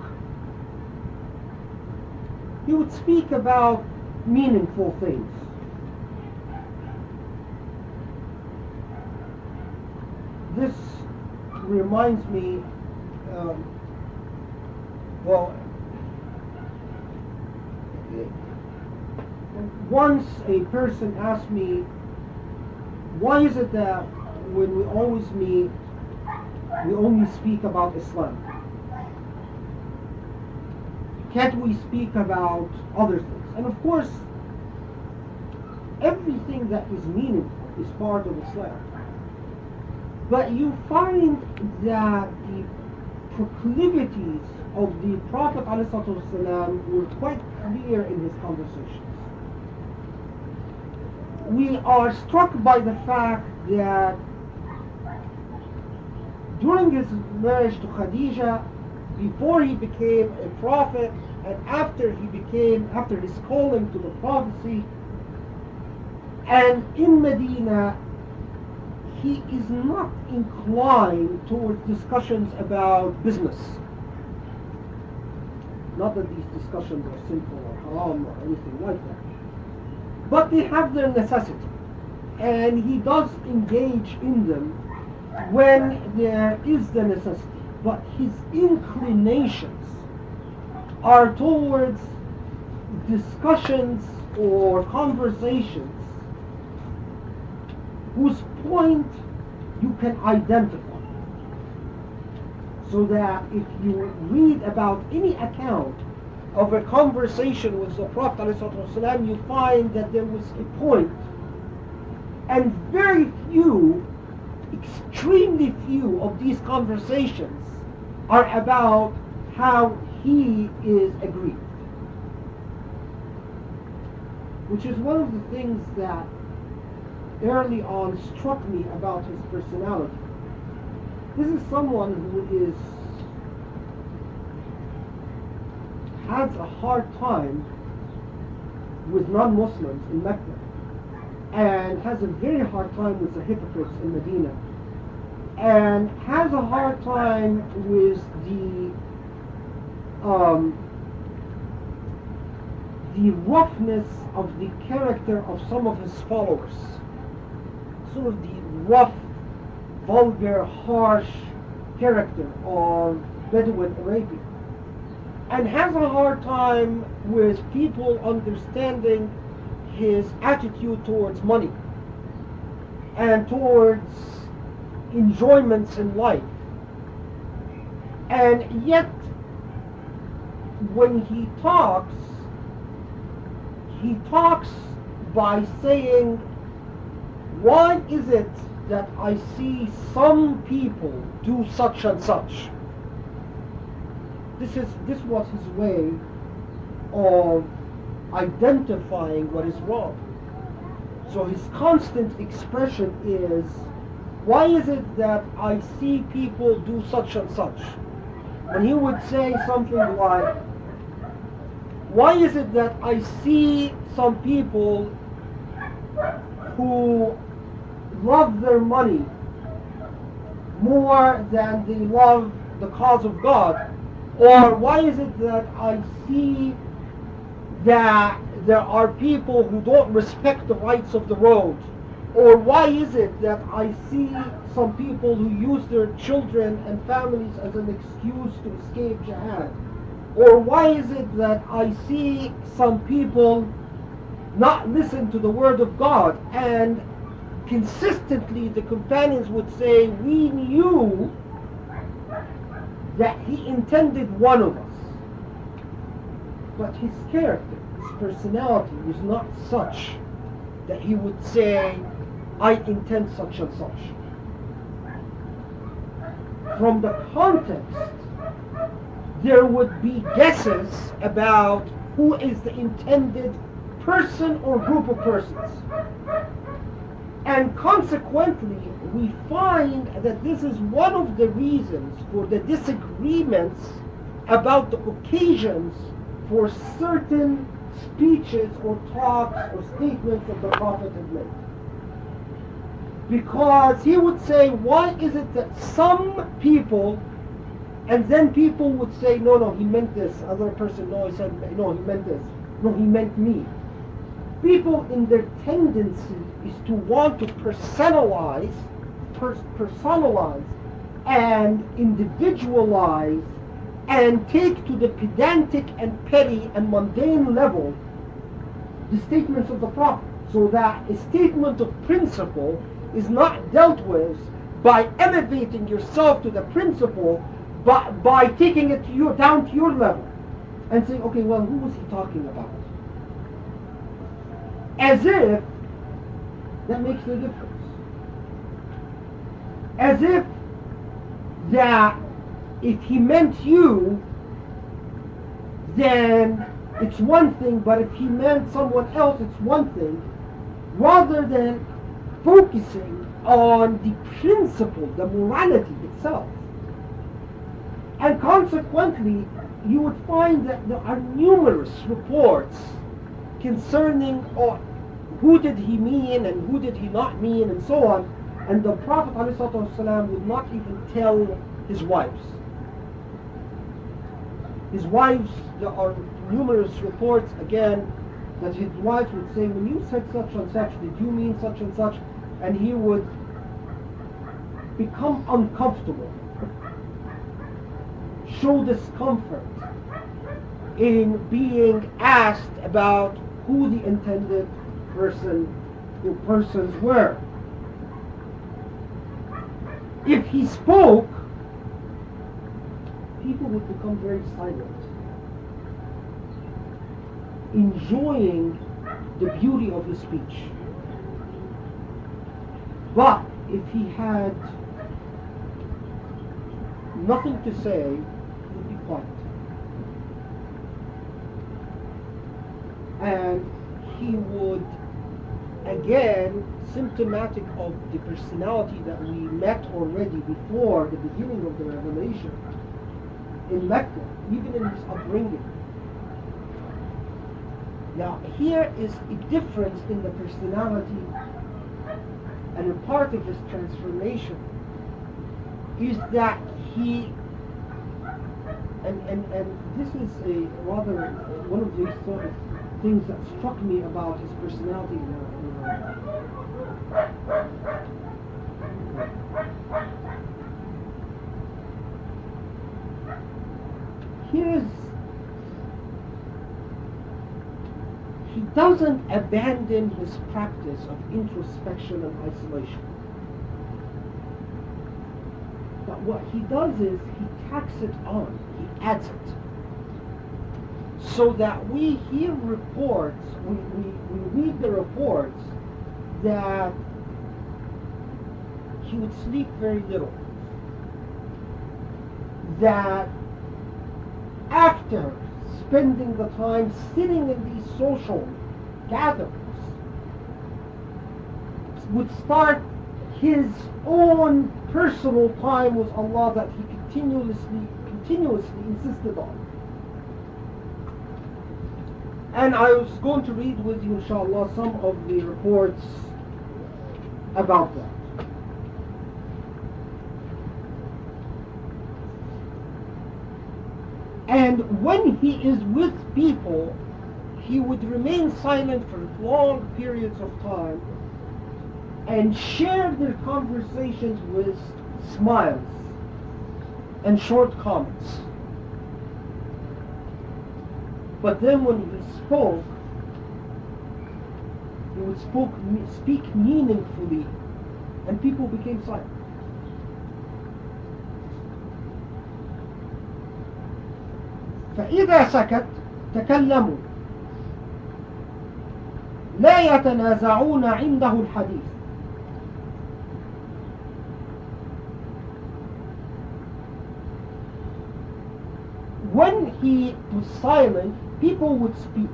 he would speak about meaningful things. This reminds me, um, well, once a person asked me, why is it that when we always meet, we only speak about Islam? Can't we speak about other things? And of course, everything that is meaningful is part of Islam. But you find that the proclivities of the Prophet ﷺ were quite clear in his conversations. We are struck by the fact that during his marriage to Khadija, before he became a prophet, and after he became, after his calling to the prophecy, and in Medina, he is not inclined towards discussions about business. Not that these discussions are sinful or haram or anything like that. But they have their necessity. And he does engage in them when there is the necessity. But his inclinations are towards discussions or conversations whose point you can identify. So that if you read about any account of a conversation with the Prophet ﷺ, you find that there was a point, and very few, extremely few of these conversations are about how he is aggrieved. Which is one of the things that early on struck me about his personality. This is someone who is has a hard time with non-Muslims in Mecca and has a very hard time with the hypocrites in Medina and has a hard time with the um, the roughness of the character of some of his followers. Sort of the rough, vulgar, harsh character of Bedouin Arabia. And has a hard time with people understanding his attitude towards money and towards enjoyments in life. And yet, when he talks, he talks by saying, why is it that I see some people do such and such? This is this was his way of identifying what is wrong. So his constant expression is, why is it that I see people do such and such? And he would say something like, why is it that I see some people who love their money more than they love the cause of God? Or why is it that I see that there are people who don't respect the rights of the road? Or why is it that I see some people who use their children and families as an excuse to escape jihad? Or why is it that I see some people not listen to the word of God and consistently the companions would say, we knew that he intended one of us. But his character, his personality was not such that he would say, I intend such and such. From the context, there would be guesses about who is the intended person or group of persons. And consequently, we find that this is one of the reasons for the disagreements about the occasions for certain speeches or talks or statements that the Prophet had made. Because he would say, why is it that some people, and then people would say, no, no, he meant this. Other person, no, he said, no, he meant this. No, he meant me. People in their tendency is to want to personalize, per- personalize, and individualize, and take to the pedantic and petty and mundane level the statements of the Prophet, so that a statement of principle is not dealt with by elevating yourself to the principle, but by taking it to your, down to your level and saying, okay, well, who was he talking about? As if that makes no difference. As if that if he meant you, then it's one thing, but if he meant someone else, it's one thing, rather than focusing on the principle, the morality itself. And consequently, you would find that there are numerous reports concerning oh, who did he mean and who did he not mean and so on. And the Prophet ﷺ would not even tell his wives. His wives, there are numerous reports again that his wives would say, when you said such and such, did you mean such and such? And he would become uncomfortable, show discomfort in being asked about who the intended person or persons were. If he spoke, people would become very silent, enjoying the beauty of his speech. But if he had nothing to say, he would be quiet. And he would, again, symptomatic of the personality that we met already before the beginning of the revelation in Mecca, even in his upbringing. Now, here is a difference in the personality, and a part of his transformation is that he and, and, and this is a rather one of these sort of things that struck me about his personality. He doesn't abandon his practice of introspection and isolation. But what he does is he tacks it on, he adds it. So that we hear reports, we, we, we read the reports that he would sleep very little. That after spending the time sitting in these social gatherings would start his own personal time with Allah that he continuously continuously insisted on. And I was going to read with you inshallah some of the reports about that. And when he is with people, he would remain silent for long periods of time and share their conversations with smiles and short comments. But then when he spoke, he would spoke, speak meaningfully and people became silent. فإذا سكت تكلموا لا يتنازعون عنده الحديث when he was silent people would speak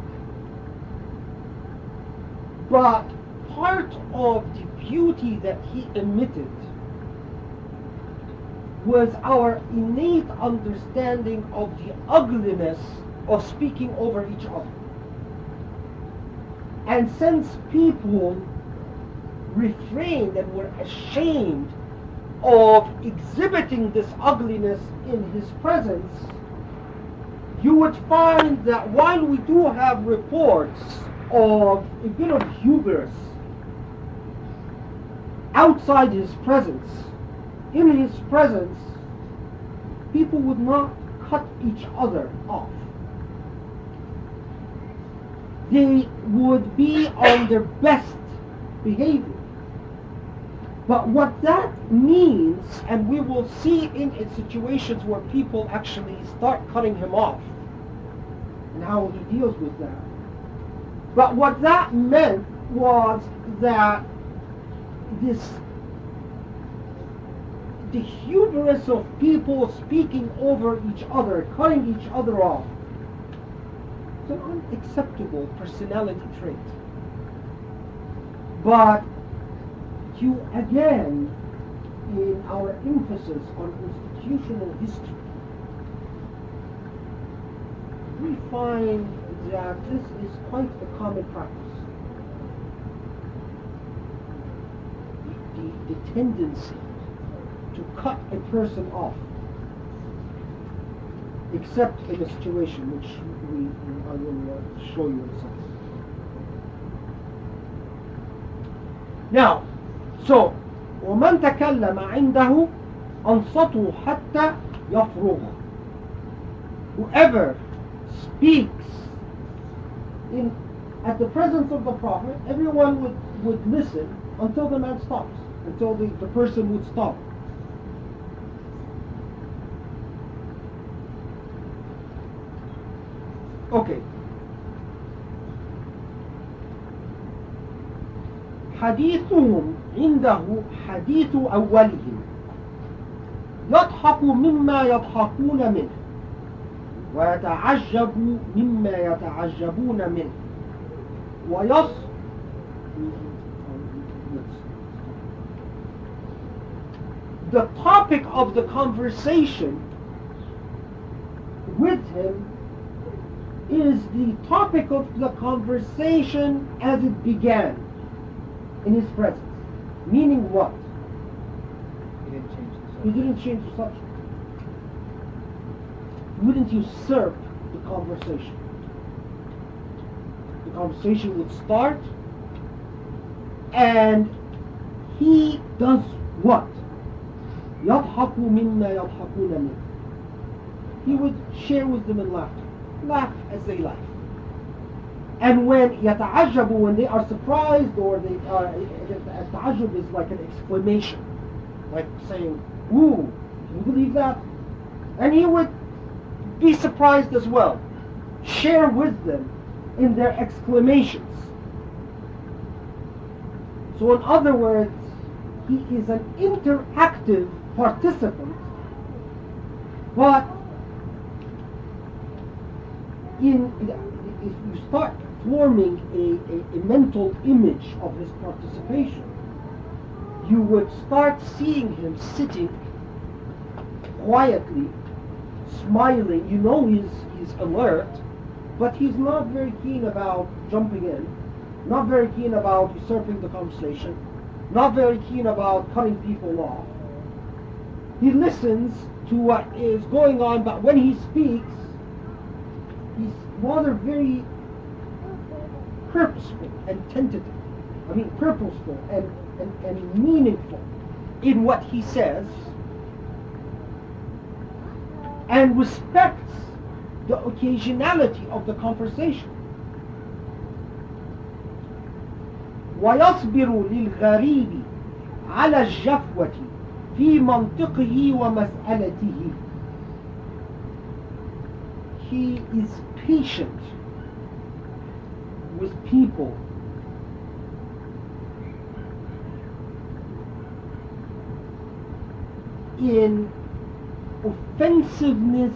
but part of the beauty that he emitted was our innate understanding of the ugliness of speaking over each other. And since people refrained and were ashamed of exhibiting this ugliness in his presence, you would find that while we do have reports of a bit of hubris outside his presence, in his presence, people would not cut each other off. They would be on their best behavior. But what that means, and we will see in, in situations where people actually start cutting him off, and how he deals with that. But what that meant was that this the hubris of people speaking over each other, cutting each other off. It's an unacceptable personality trait. But you again, in our emphasis on institutional history, we find that this is quite a common practice. The, the, tendency to cut a person off, except in a situation which we, I will uh, show you in a second. Now, so ومن تكلم عنده أنصته حتى يفرغ. Whoever speaks in at the presence of the Prophet, everyone would, would listen until the man stops, until the, the person would stop. Okay. حديثهم عنده حديث أولهم يضحك مما يضحكون منه ويتعجب مما يتعجبون منه ويص The topic of the conversation with him is the topic of the conversation as it began in his presence. Meaning what? He didn't change the He subject. didn't change the subject. wouldn't usurp the conversation. The conversation would start, and he does what? يضحك مما يضحكون منه. He would share with them in laughter. Laugh as they laugh. And when يتعجبوا, when they are surprised or they are, التعجب is like an exclamation. Like saying, ooh, do you believe that? And he would be surprised as well. Share with them in their exclamations. So in other words, he is an interactive participant, but in if you start forming a, a, a mental image of his participation, you would start seeing him sitting quietly, smiling. You know he's, he's alert, but he's not very keen about jumping in, not very keen about usurping the conversation, not very keen about cutting people off. He listens to what is going on, but when he speaks, he's rather very purposeful and tentative. I mean, purposeful and, and, and meaningful in what he says and respects the occasionality of the conversation. ويصبر للغريب على الجفوة في منطقه ومسألته. He is patient with people in offensiveness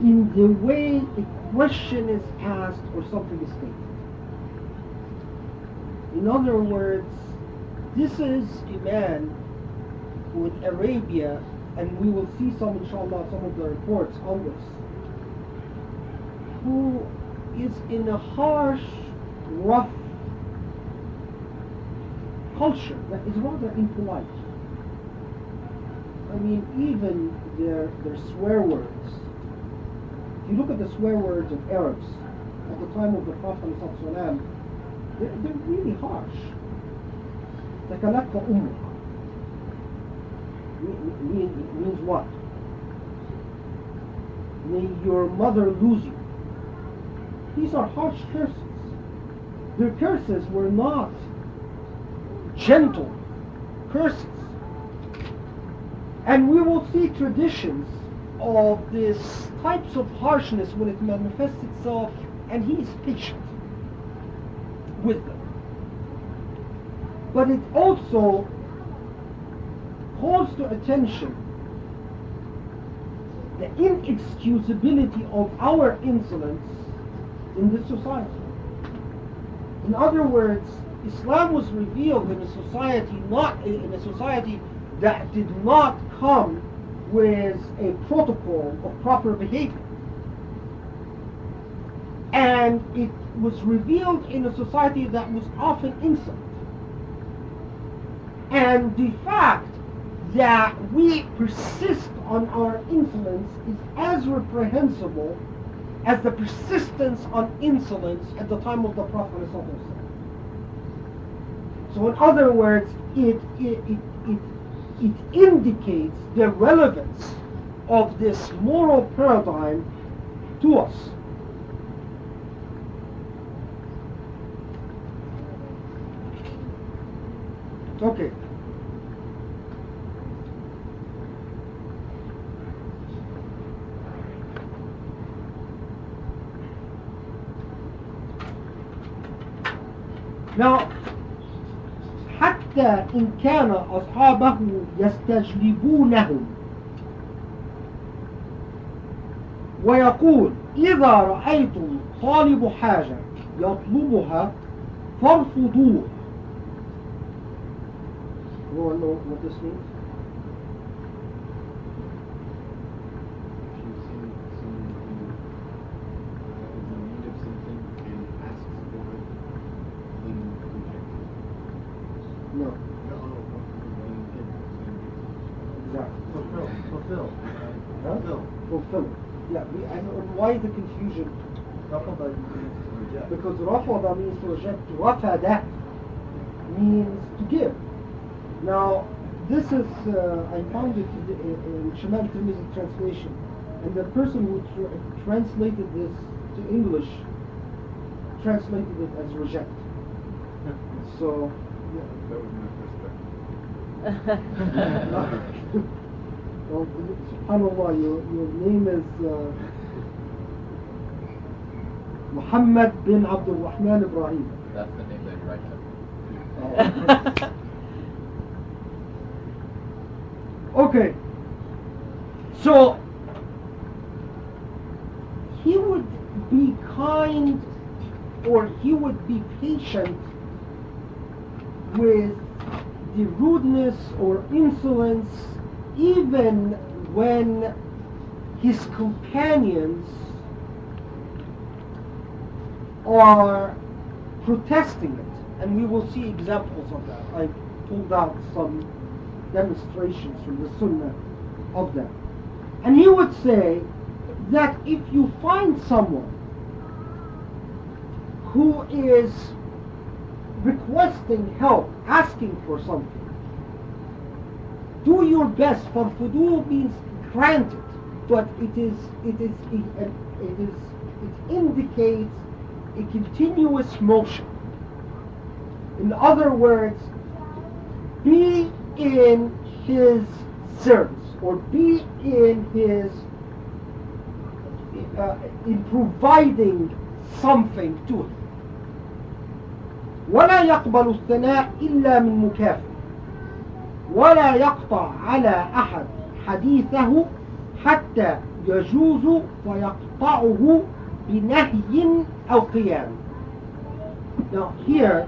in the way a question is asked or something is stated. In other words, this is a man with Arabia, and we will see some, inshallah, some of the reports on this, who is in a harsh, rough culture that is rather impolite. I mean, even their, their swear words. If you look at the swear words of Arabs at the time of the Prophet ﷺ, they're, they're really harsh. تكلك أمك means, means what? May your mother lose you. These are harsh curses. Their curses were not gentle curses. And we will see traditions of this types of harshness when it manifests itself, and he is patient with them. But it also calls to attention the inexcusability of our insolence in this society. In other words, Islam was revealed in a society not in a society that did not come with a protocol of proper behavior. And it was revealed in a society that was often insolent. And the fact that we persist on our insolence is as reprehensible as the persistence on insolence at the time of the Prophet. So, in other words, it, it, it, it, it indicates the relevance of this moral paradigm to us. Okay. Now, حتى إن كان أصحابه يستجلبونه ويقول إذا رأيتم طالب حاجة يطلبها فارفضوه? and why the confusion because rafada means to reject. Rafada means to give. Now this is uh, I found it in Shamail Tirmizi translation. And the person who translated this to English translated it as reject. So yeah. well, subhanAllah, your, your name is uh, Muhammad bin Abdul Rahman Ibrahim. That's the name that you write down. Okay. So he would be kind or he would be patient with the rudeness or insolence even when his companions are protesting it. And we will see examples of that. I pulled out some demonstrations from the Sunnah of that. And he would say that if you find someone who is requesting help, asking for something, do your best. Farfudu means granted, but it is it is it, it is it indicates a continuous motion. In other words, be in his service or be in his uh, in providing something to him ولا يقبل الثناء إلا من مكافئ ولا يقطع على أحد حديثه حتى يجوز فيقطعه بنهي أو قيام Now here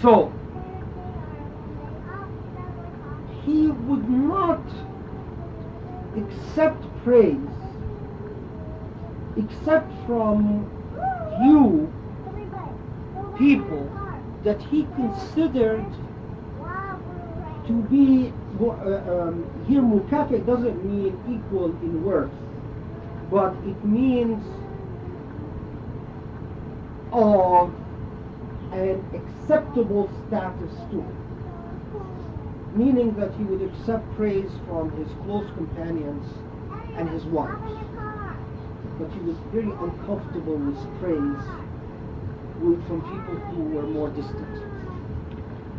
so he would not accept praise except from few people that he considered to be uh, um, here doesn't mean equal in worth but it means of an acceptable status to him meaning that he would accept praise from his close companions and his wives. But he was very uncomfortable with praise from people who were more distant,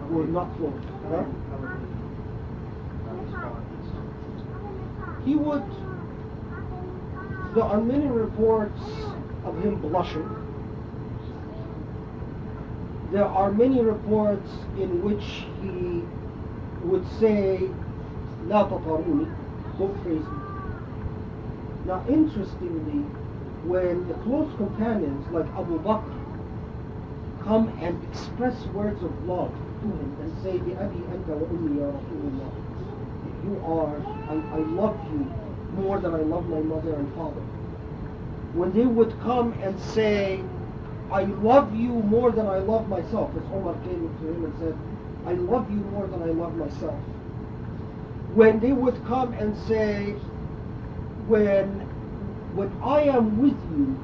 who were not close. Huh? He would, there are many reports of him blushing. There are many reports in which he would say, لا تطروني, don't praise me. Now interestingly, when the close companions like Abu Bakr come and express words of love to him and say, بأبي أنت وأمي يا رسول الله, you are, I, I love you more than I love my mother and father. When they would come and say, I love you more than I love myself, as Omar came to him and said, I love you more than I love myself. When they would come and say, when, when I am with you,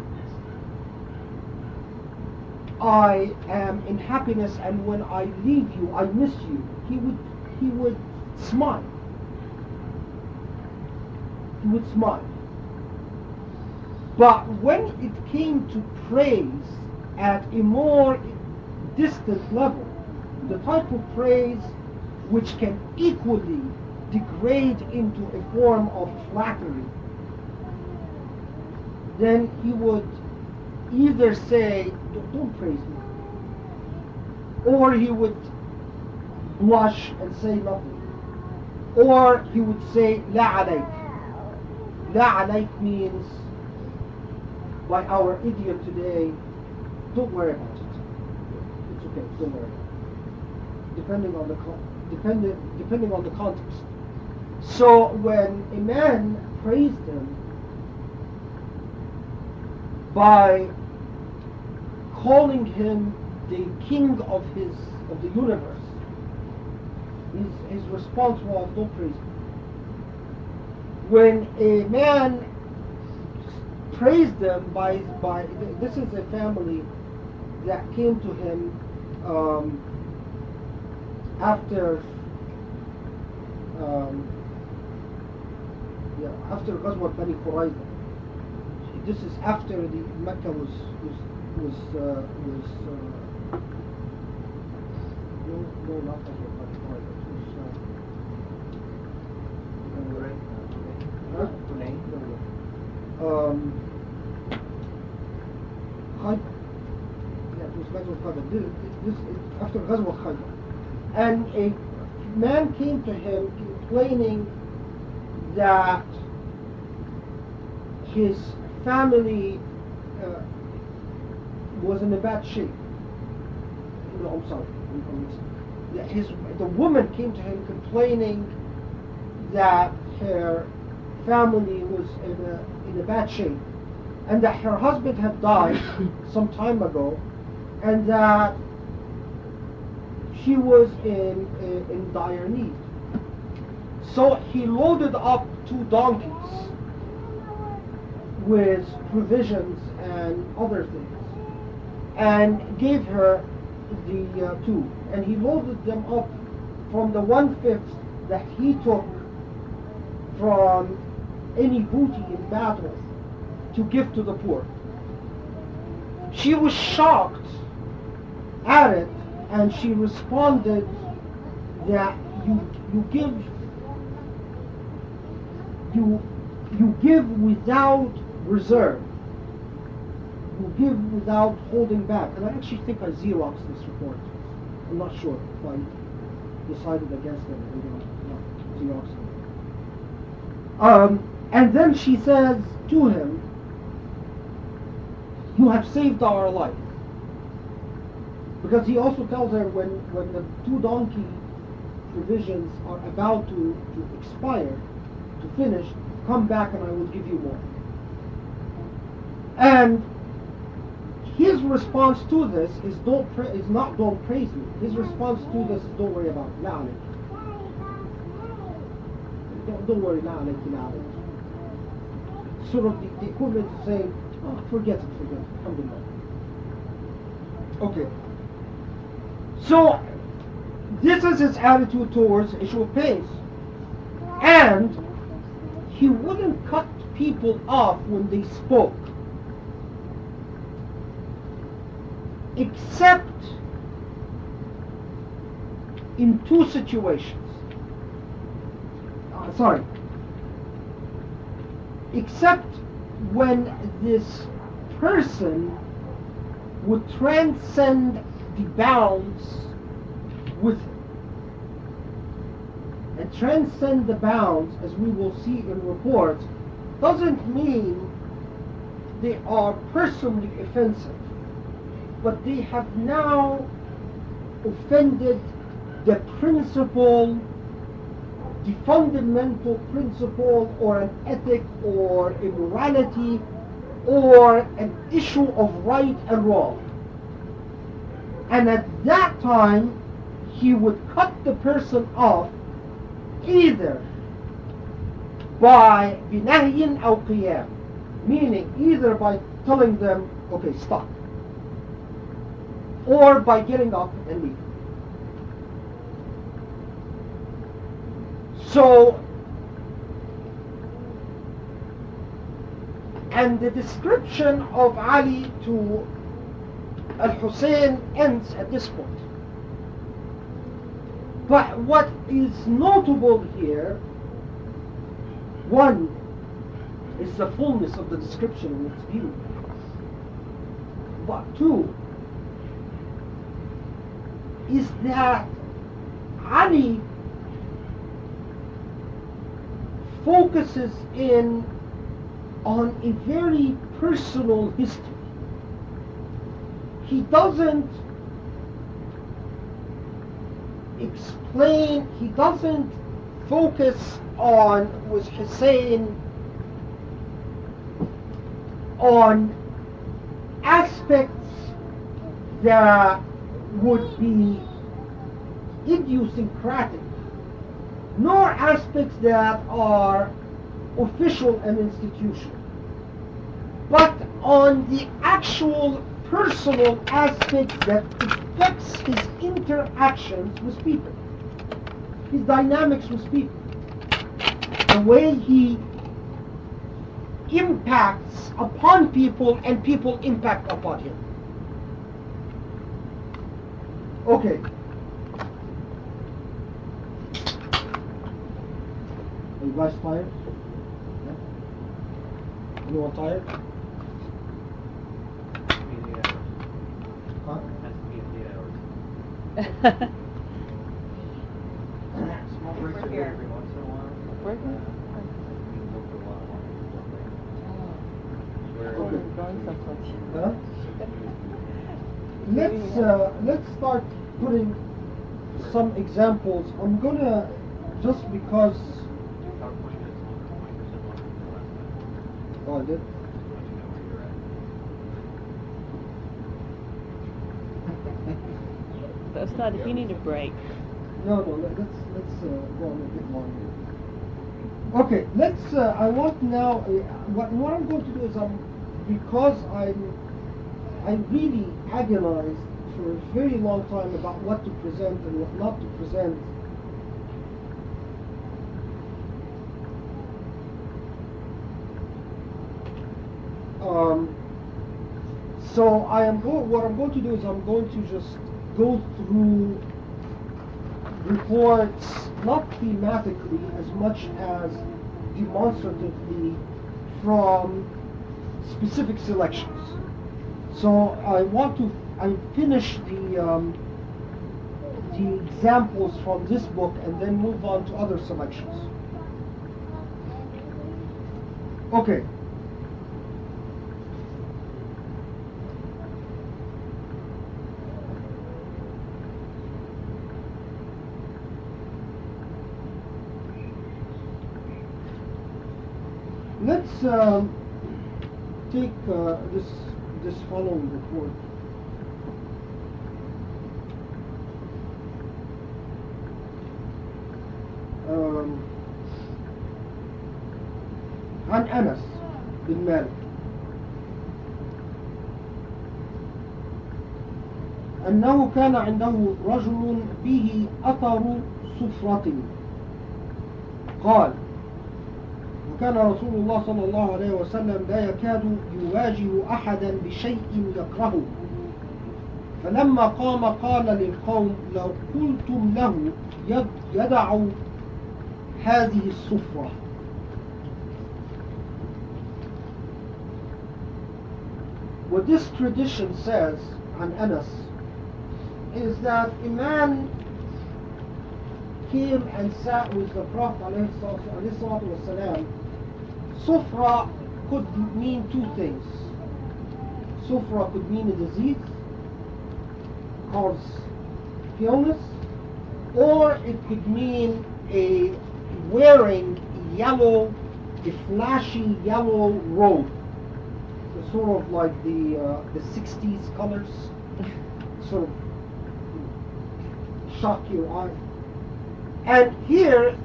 I am in happiness, and when I leave you, I miss you. He would, he would smile would smile. But when it came to praise at a more distant level, the type of praise which can equally degrade into a form of flattery, then he would either say, don't praise me, or he would blush and say nothing, or he would say, la alayk, La'alayk means by our idiom today, don't worry about it. It's okay, don't worry. Depending on the depending depending on the context. So when a man praised him by calling him the king of his of the universe, his, his response was don't praise when a man praised them by by this is a family that came to him um, after um, yeah, after Ghazwat Bani Qurayza. This is after the Mecca was was was uh, was uh, no no not Ghazwat Bani Qurayza. It was, uh, uh, huh? Um, after Khaybar. And a man came to him complaining that his family uh, was in a bad shape. No, I'm sorry. I'm his, the woman came to him complaining that her family was in a, in a bad shape and that her husband had died some time ago and that she was in, in, in dire need. So he loaded up two donkeys with provisions and other things and gave her the uh, two. And he loaded them up from the one-fifth that he took from any booty in battle to give to the poor. She was shocked at it and she responded that you you give you you give without reserve. You give without holding back. And I actually think I xeroxed this report. I'm not sure if I decided against it or not. Xeroxed it. Um, and then she says to him, You have saved our life. Because he also tells her when, when the two donkey provisions are about to, to expire, to finish, come back and I will give you more. And his response to this is don't pra- is not don't praise me. His response to this is don't worry about it. Don't, don't worry, la alayk, la alayk. Sort of the, the equivalent of saying, oh, forget it, forget it. Alhamdulillah. Okay. So this is his attitude towards issue of. And he wouldn't cut people off when they spoke. Except in two situations. Uh, sorry. Except when this person would transcend the bounds with him. And transcend the bounds, as we will see in reports, doesn't mean they are personally offensive, but they have now offended the principle, the fundamental principle or an ethic or a morality or an issue of right and wrong. And at that time, he would cut the person off either by binahyin al qiyam, meaning either by telling them, okay, stop, or by getting up and leaving. So and the description of Ali to Al-Hussein ends at this point but what is notable here, one, is the fullness of the description in its view. But two, is that Ali focuses in on a very personal history. He doesn't explain, he doesn't focus on, was Hussein, on aspects that would be idiosyncratic, nor aspects that are official and institutional, but on the actual personal aspect that affects his interactions with people, his dynamics with people, the way he impacts upon people and people impact upon him. Okay. Are you guys tired? Yeah? Anyone tired? Huh? Small breaks are good every once in a while. We're here. You can work for a while while you're working. we're going somewhat. Huh? Let's uh, let's start putting some examples. I'm gonna just because. About twenty minutes longer, twenty percent longer than the last time. Oh, I did. Just want you to know where you're at. That's not, you need a break. No, no. Let, let's let's uh, go on a bit longer. Okay, let's. Uh, I want now. Uh, what what I'm going to do is I'm because I'm I really agonized for a very long time about what to present and what not to present. Um, so I am go- what I'm going to do is I'm going to just go through reports not thematically as much as demonstratively from specific selections. So I want to I finish the um, the examples from this book and then move on to other selections. Okay. um, take uh, this this following report. Um, عن أنس بن مالك أنه كان عنده رجل به أثر صفرة قال وكان رسول الله صلى الله عليه وسلم لا يكاد يواجه أحدا بشيء يكرهه فلما قام قال للقوم لو قلتم له يد يدع هذه السفرة What this tradition says on Anas is that a man came and sat with the Prophet wasalam. Sufra could mean two things. Sufra could mean a disease, cause illness, or it could mean a wearing yellow, a flashy yellow robe, So sort of like the uh, the 60s colors, sort of shock your eye. And here,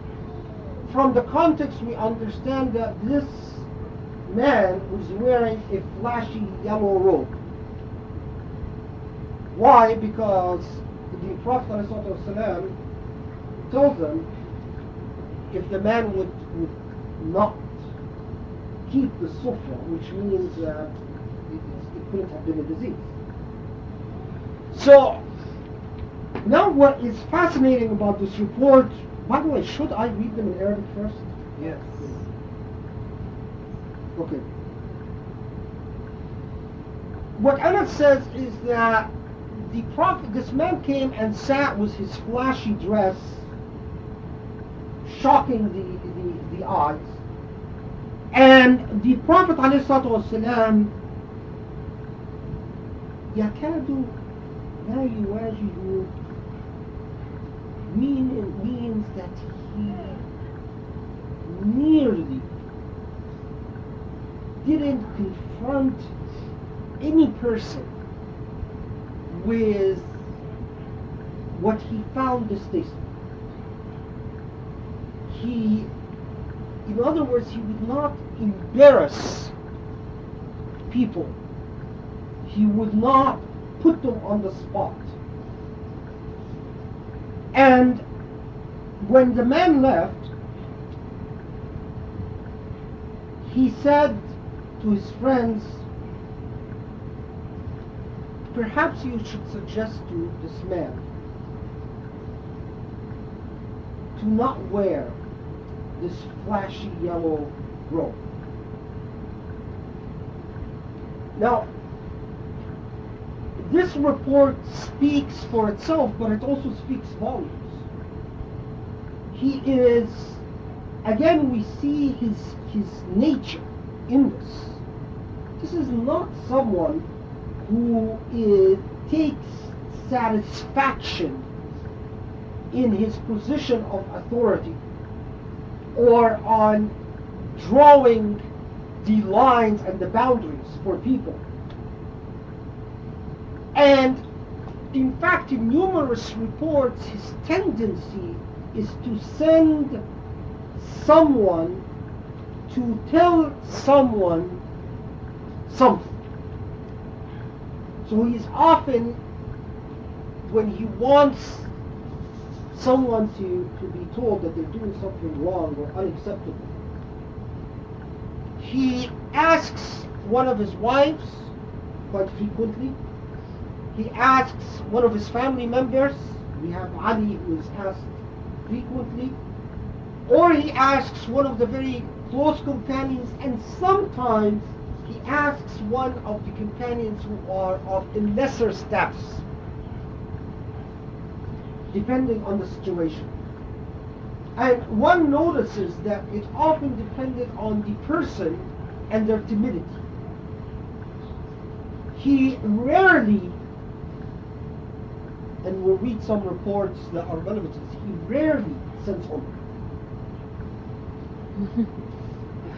from the context, we understand that this man was wearing a flashy yellow robe. Why? Because the Prophet ﷺ told them if the man would, would not keep the sufra, which means that it, it couldn't have been a disease. So, now what is fascinating about this report, by the way, should I read them in Arabic first? Yes. Okay. What Anas says is that the prophet, this man came and sat with his flashy dress, shocking the, the, the eyes, and the Prophet ﷺ يكاد لا يواجه mean it means that he nearly didn't confront any person with what he found distasteful. He in other words, he would not embarrass people. He would not put them on the spot. And when the man left, he said to his friends, perhaps you should suggest to this man to not wear this flashy yellow robe. Now, this report speaks for itself, but it also speaks volumes. He is, again, we see his, his nature in this. This is not someone who is, takes satisfaction in his position of authority or on drawing the lines and the boundaries for people. And in fact, in numerous reports, his tendency is to send someone to tell someone something. So he's often, when he wants someone to, to be told that they're doing something wrong or unacceptable, he asks one of his wives quite frequently. He asks one of his family members. We have Ali who is asked frequently. Or he asks one of the very close companions and sometimes he asks one of the companions who are of the lesser status depending on the situation. And one notices that it often depended on the person and their timidity. He rarely, and we'll read some reports that are relevant to this, he rarely sends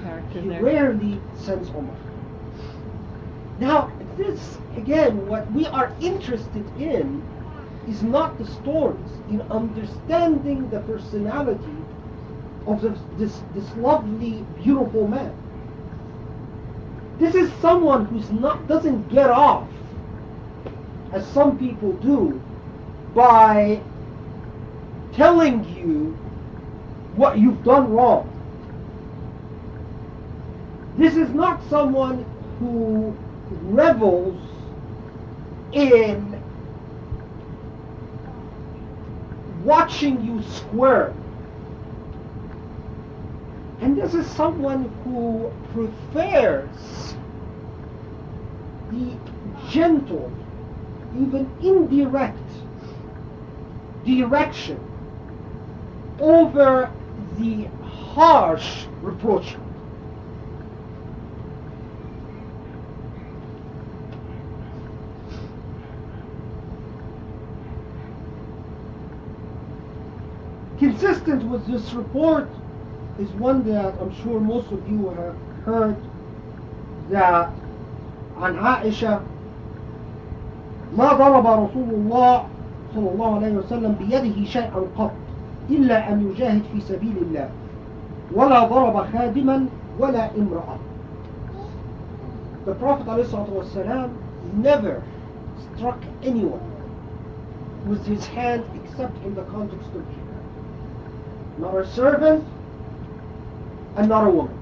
character He there. rarely sends Umar. Now, this, again, what we are interested in is not the stories, in understanding the personality of this, this, this lovely, beautiful man. This is someone who's not doesn't get off, as some people do, by telling you what you've done wrong. This is not someone who revels in watching you squirm. And this is someone who prefers the gentle, even indirect direction over the harsh reproach. Consistent with this report is one that I'm sure most of you have heard that عن عائشة ما ضرب رسول الله صلى الله عليه وسلم بيده شيئا قط إلا أن يجاهد في سبيل الله ولا ضرب خادما ولا امرأة The Prophet ﷺ never struck anyone with his hand except in the context of jihad. Not a servant and not a woman.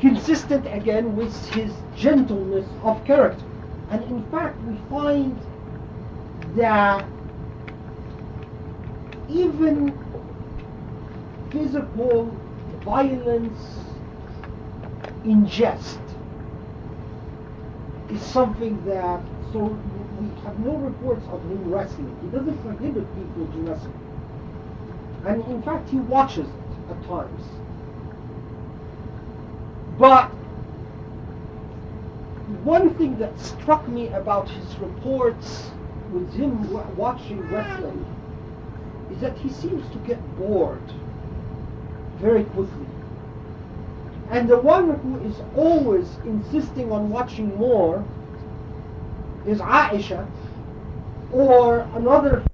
Consistent again with his gentleness of character. And in fact, we find that even physical violence in jest is something that, so we have no reports of him wrestling. He doesn't prohibit people to wrestle. And in fact, he watches it at times. But one thing that struck me about his reports with him wa- watching wrestling is that he seems to get bored very quickly. And the one who is always insisting on watching more is Aisha or another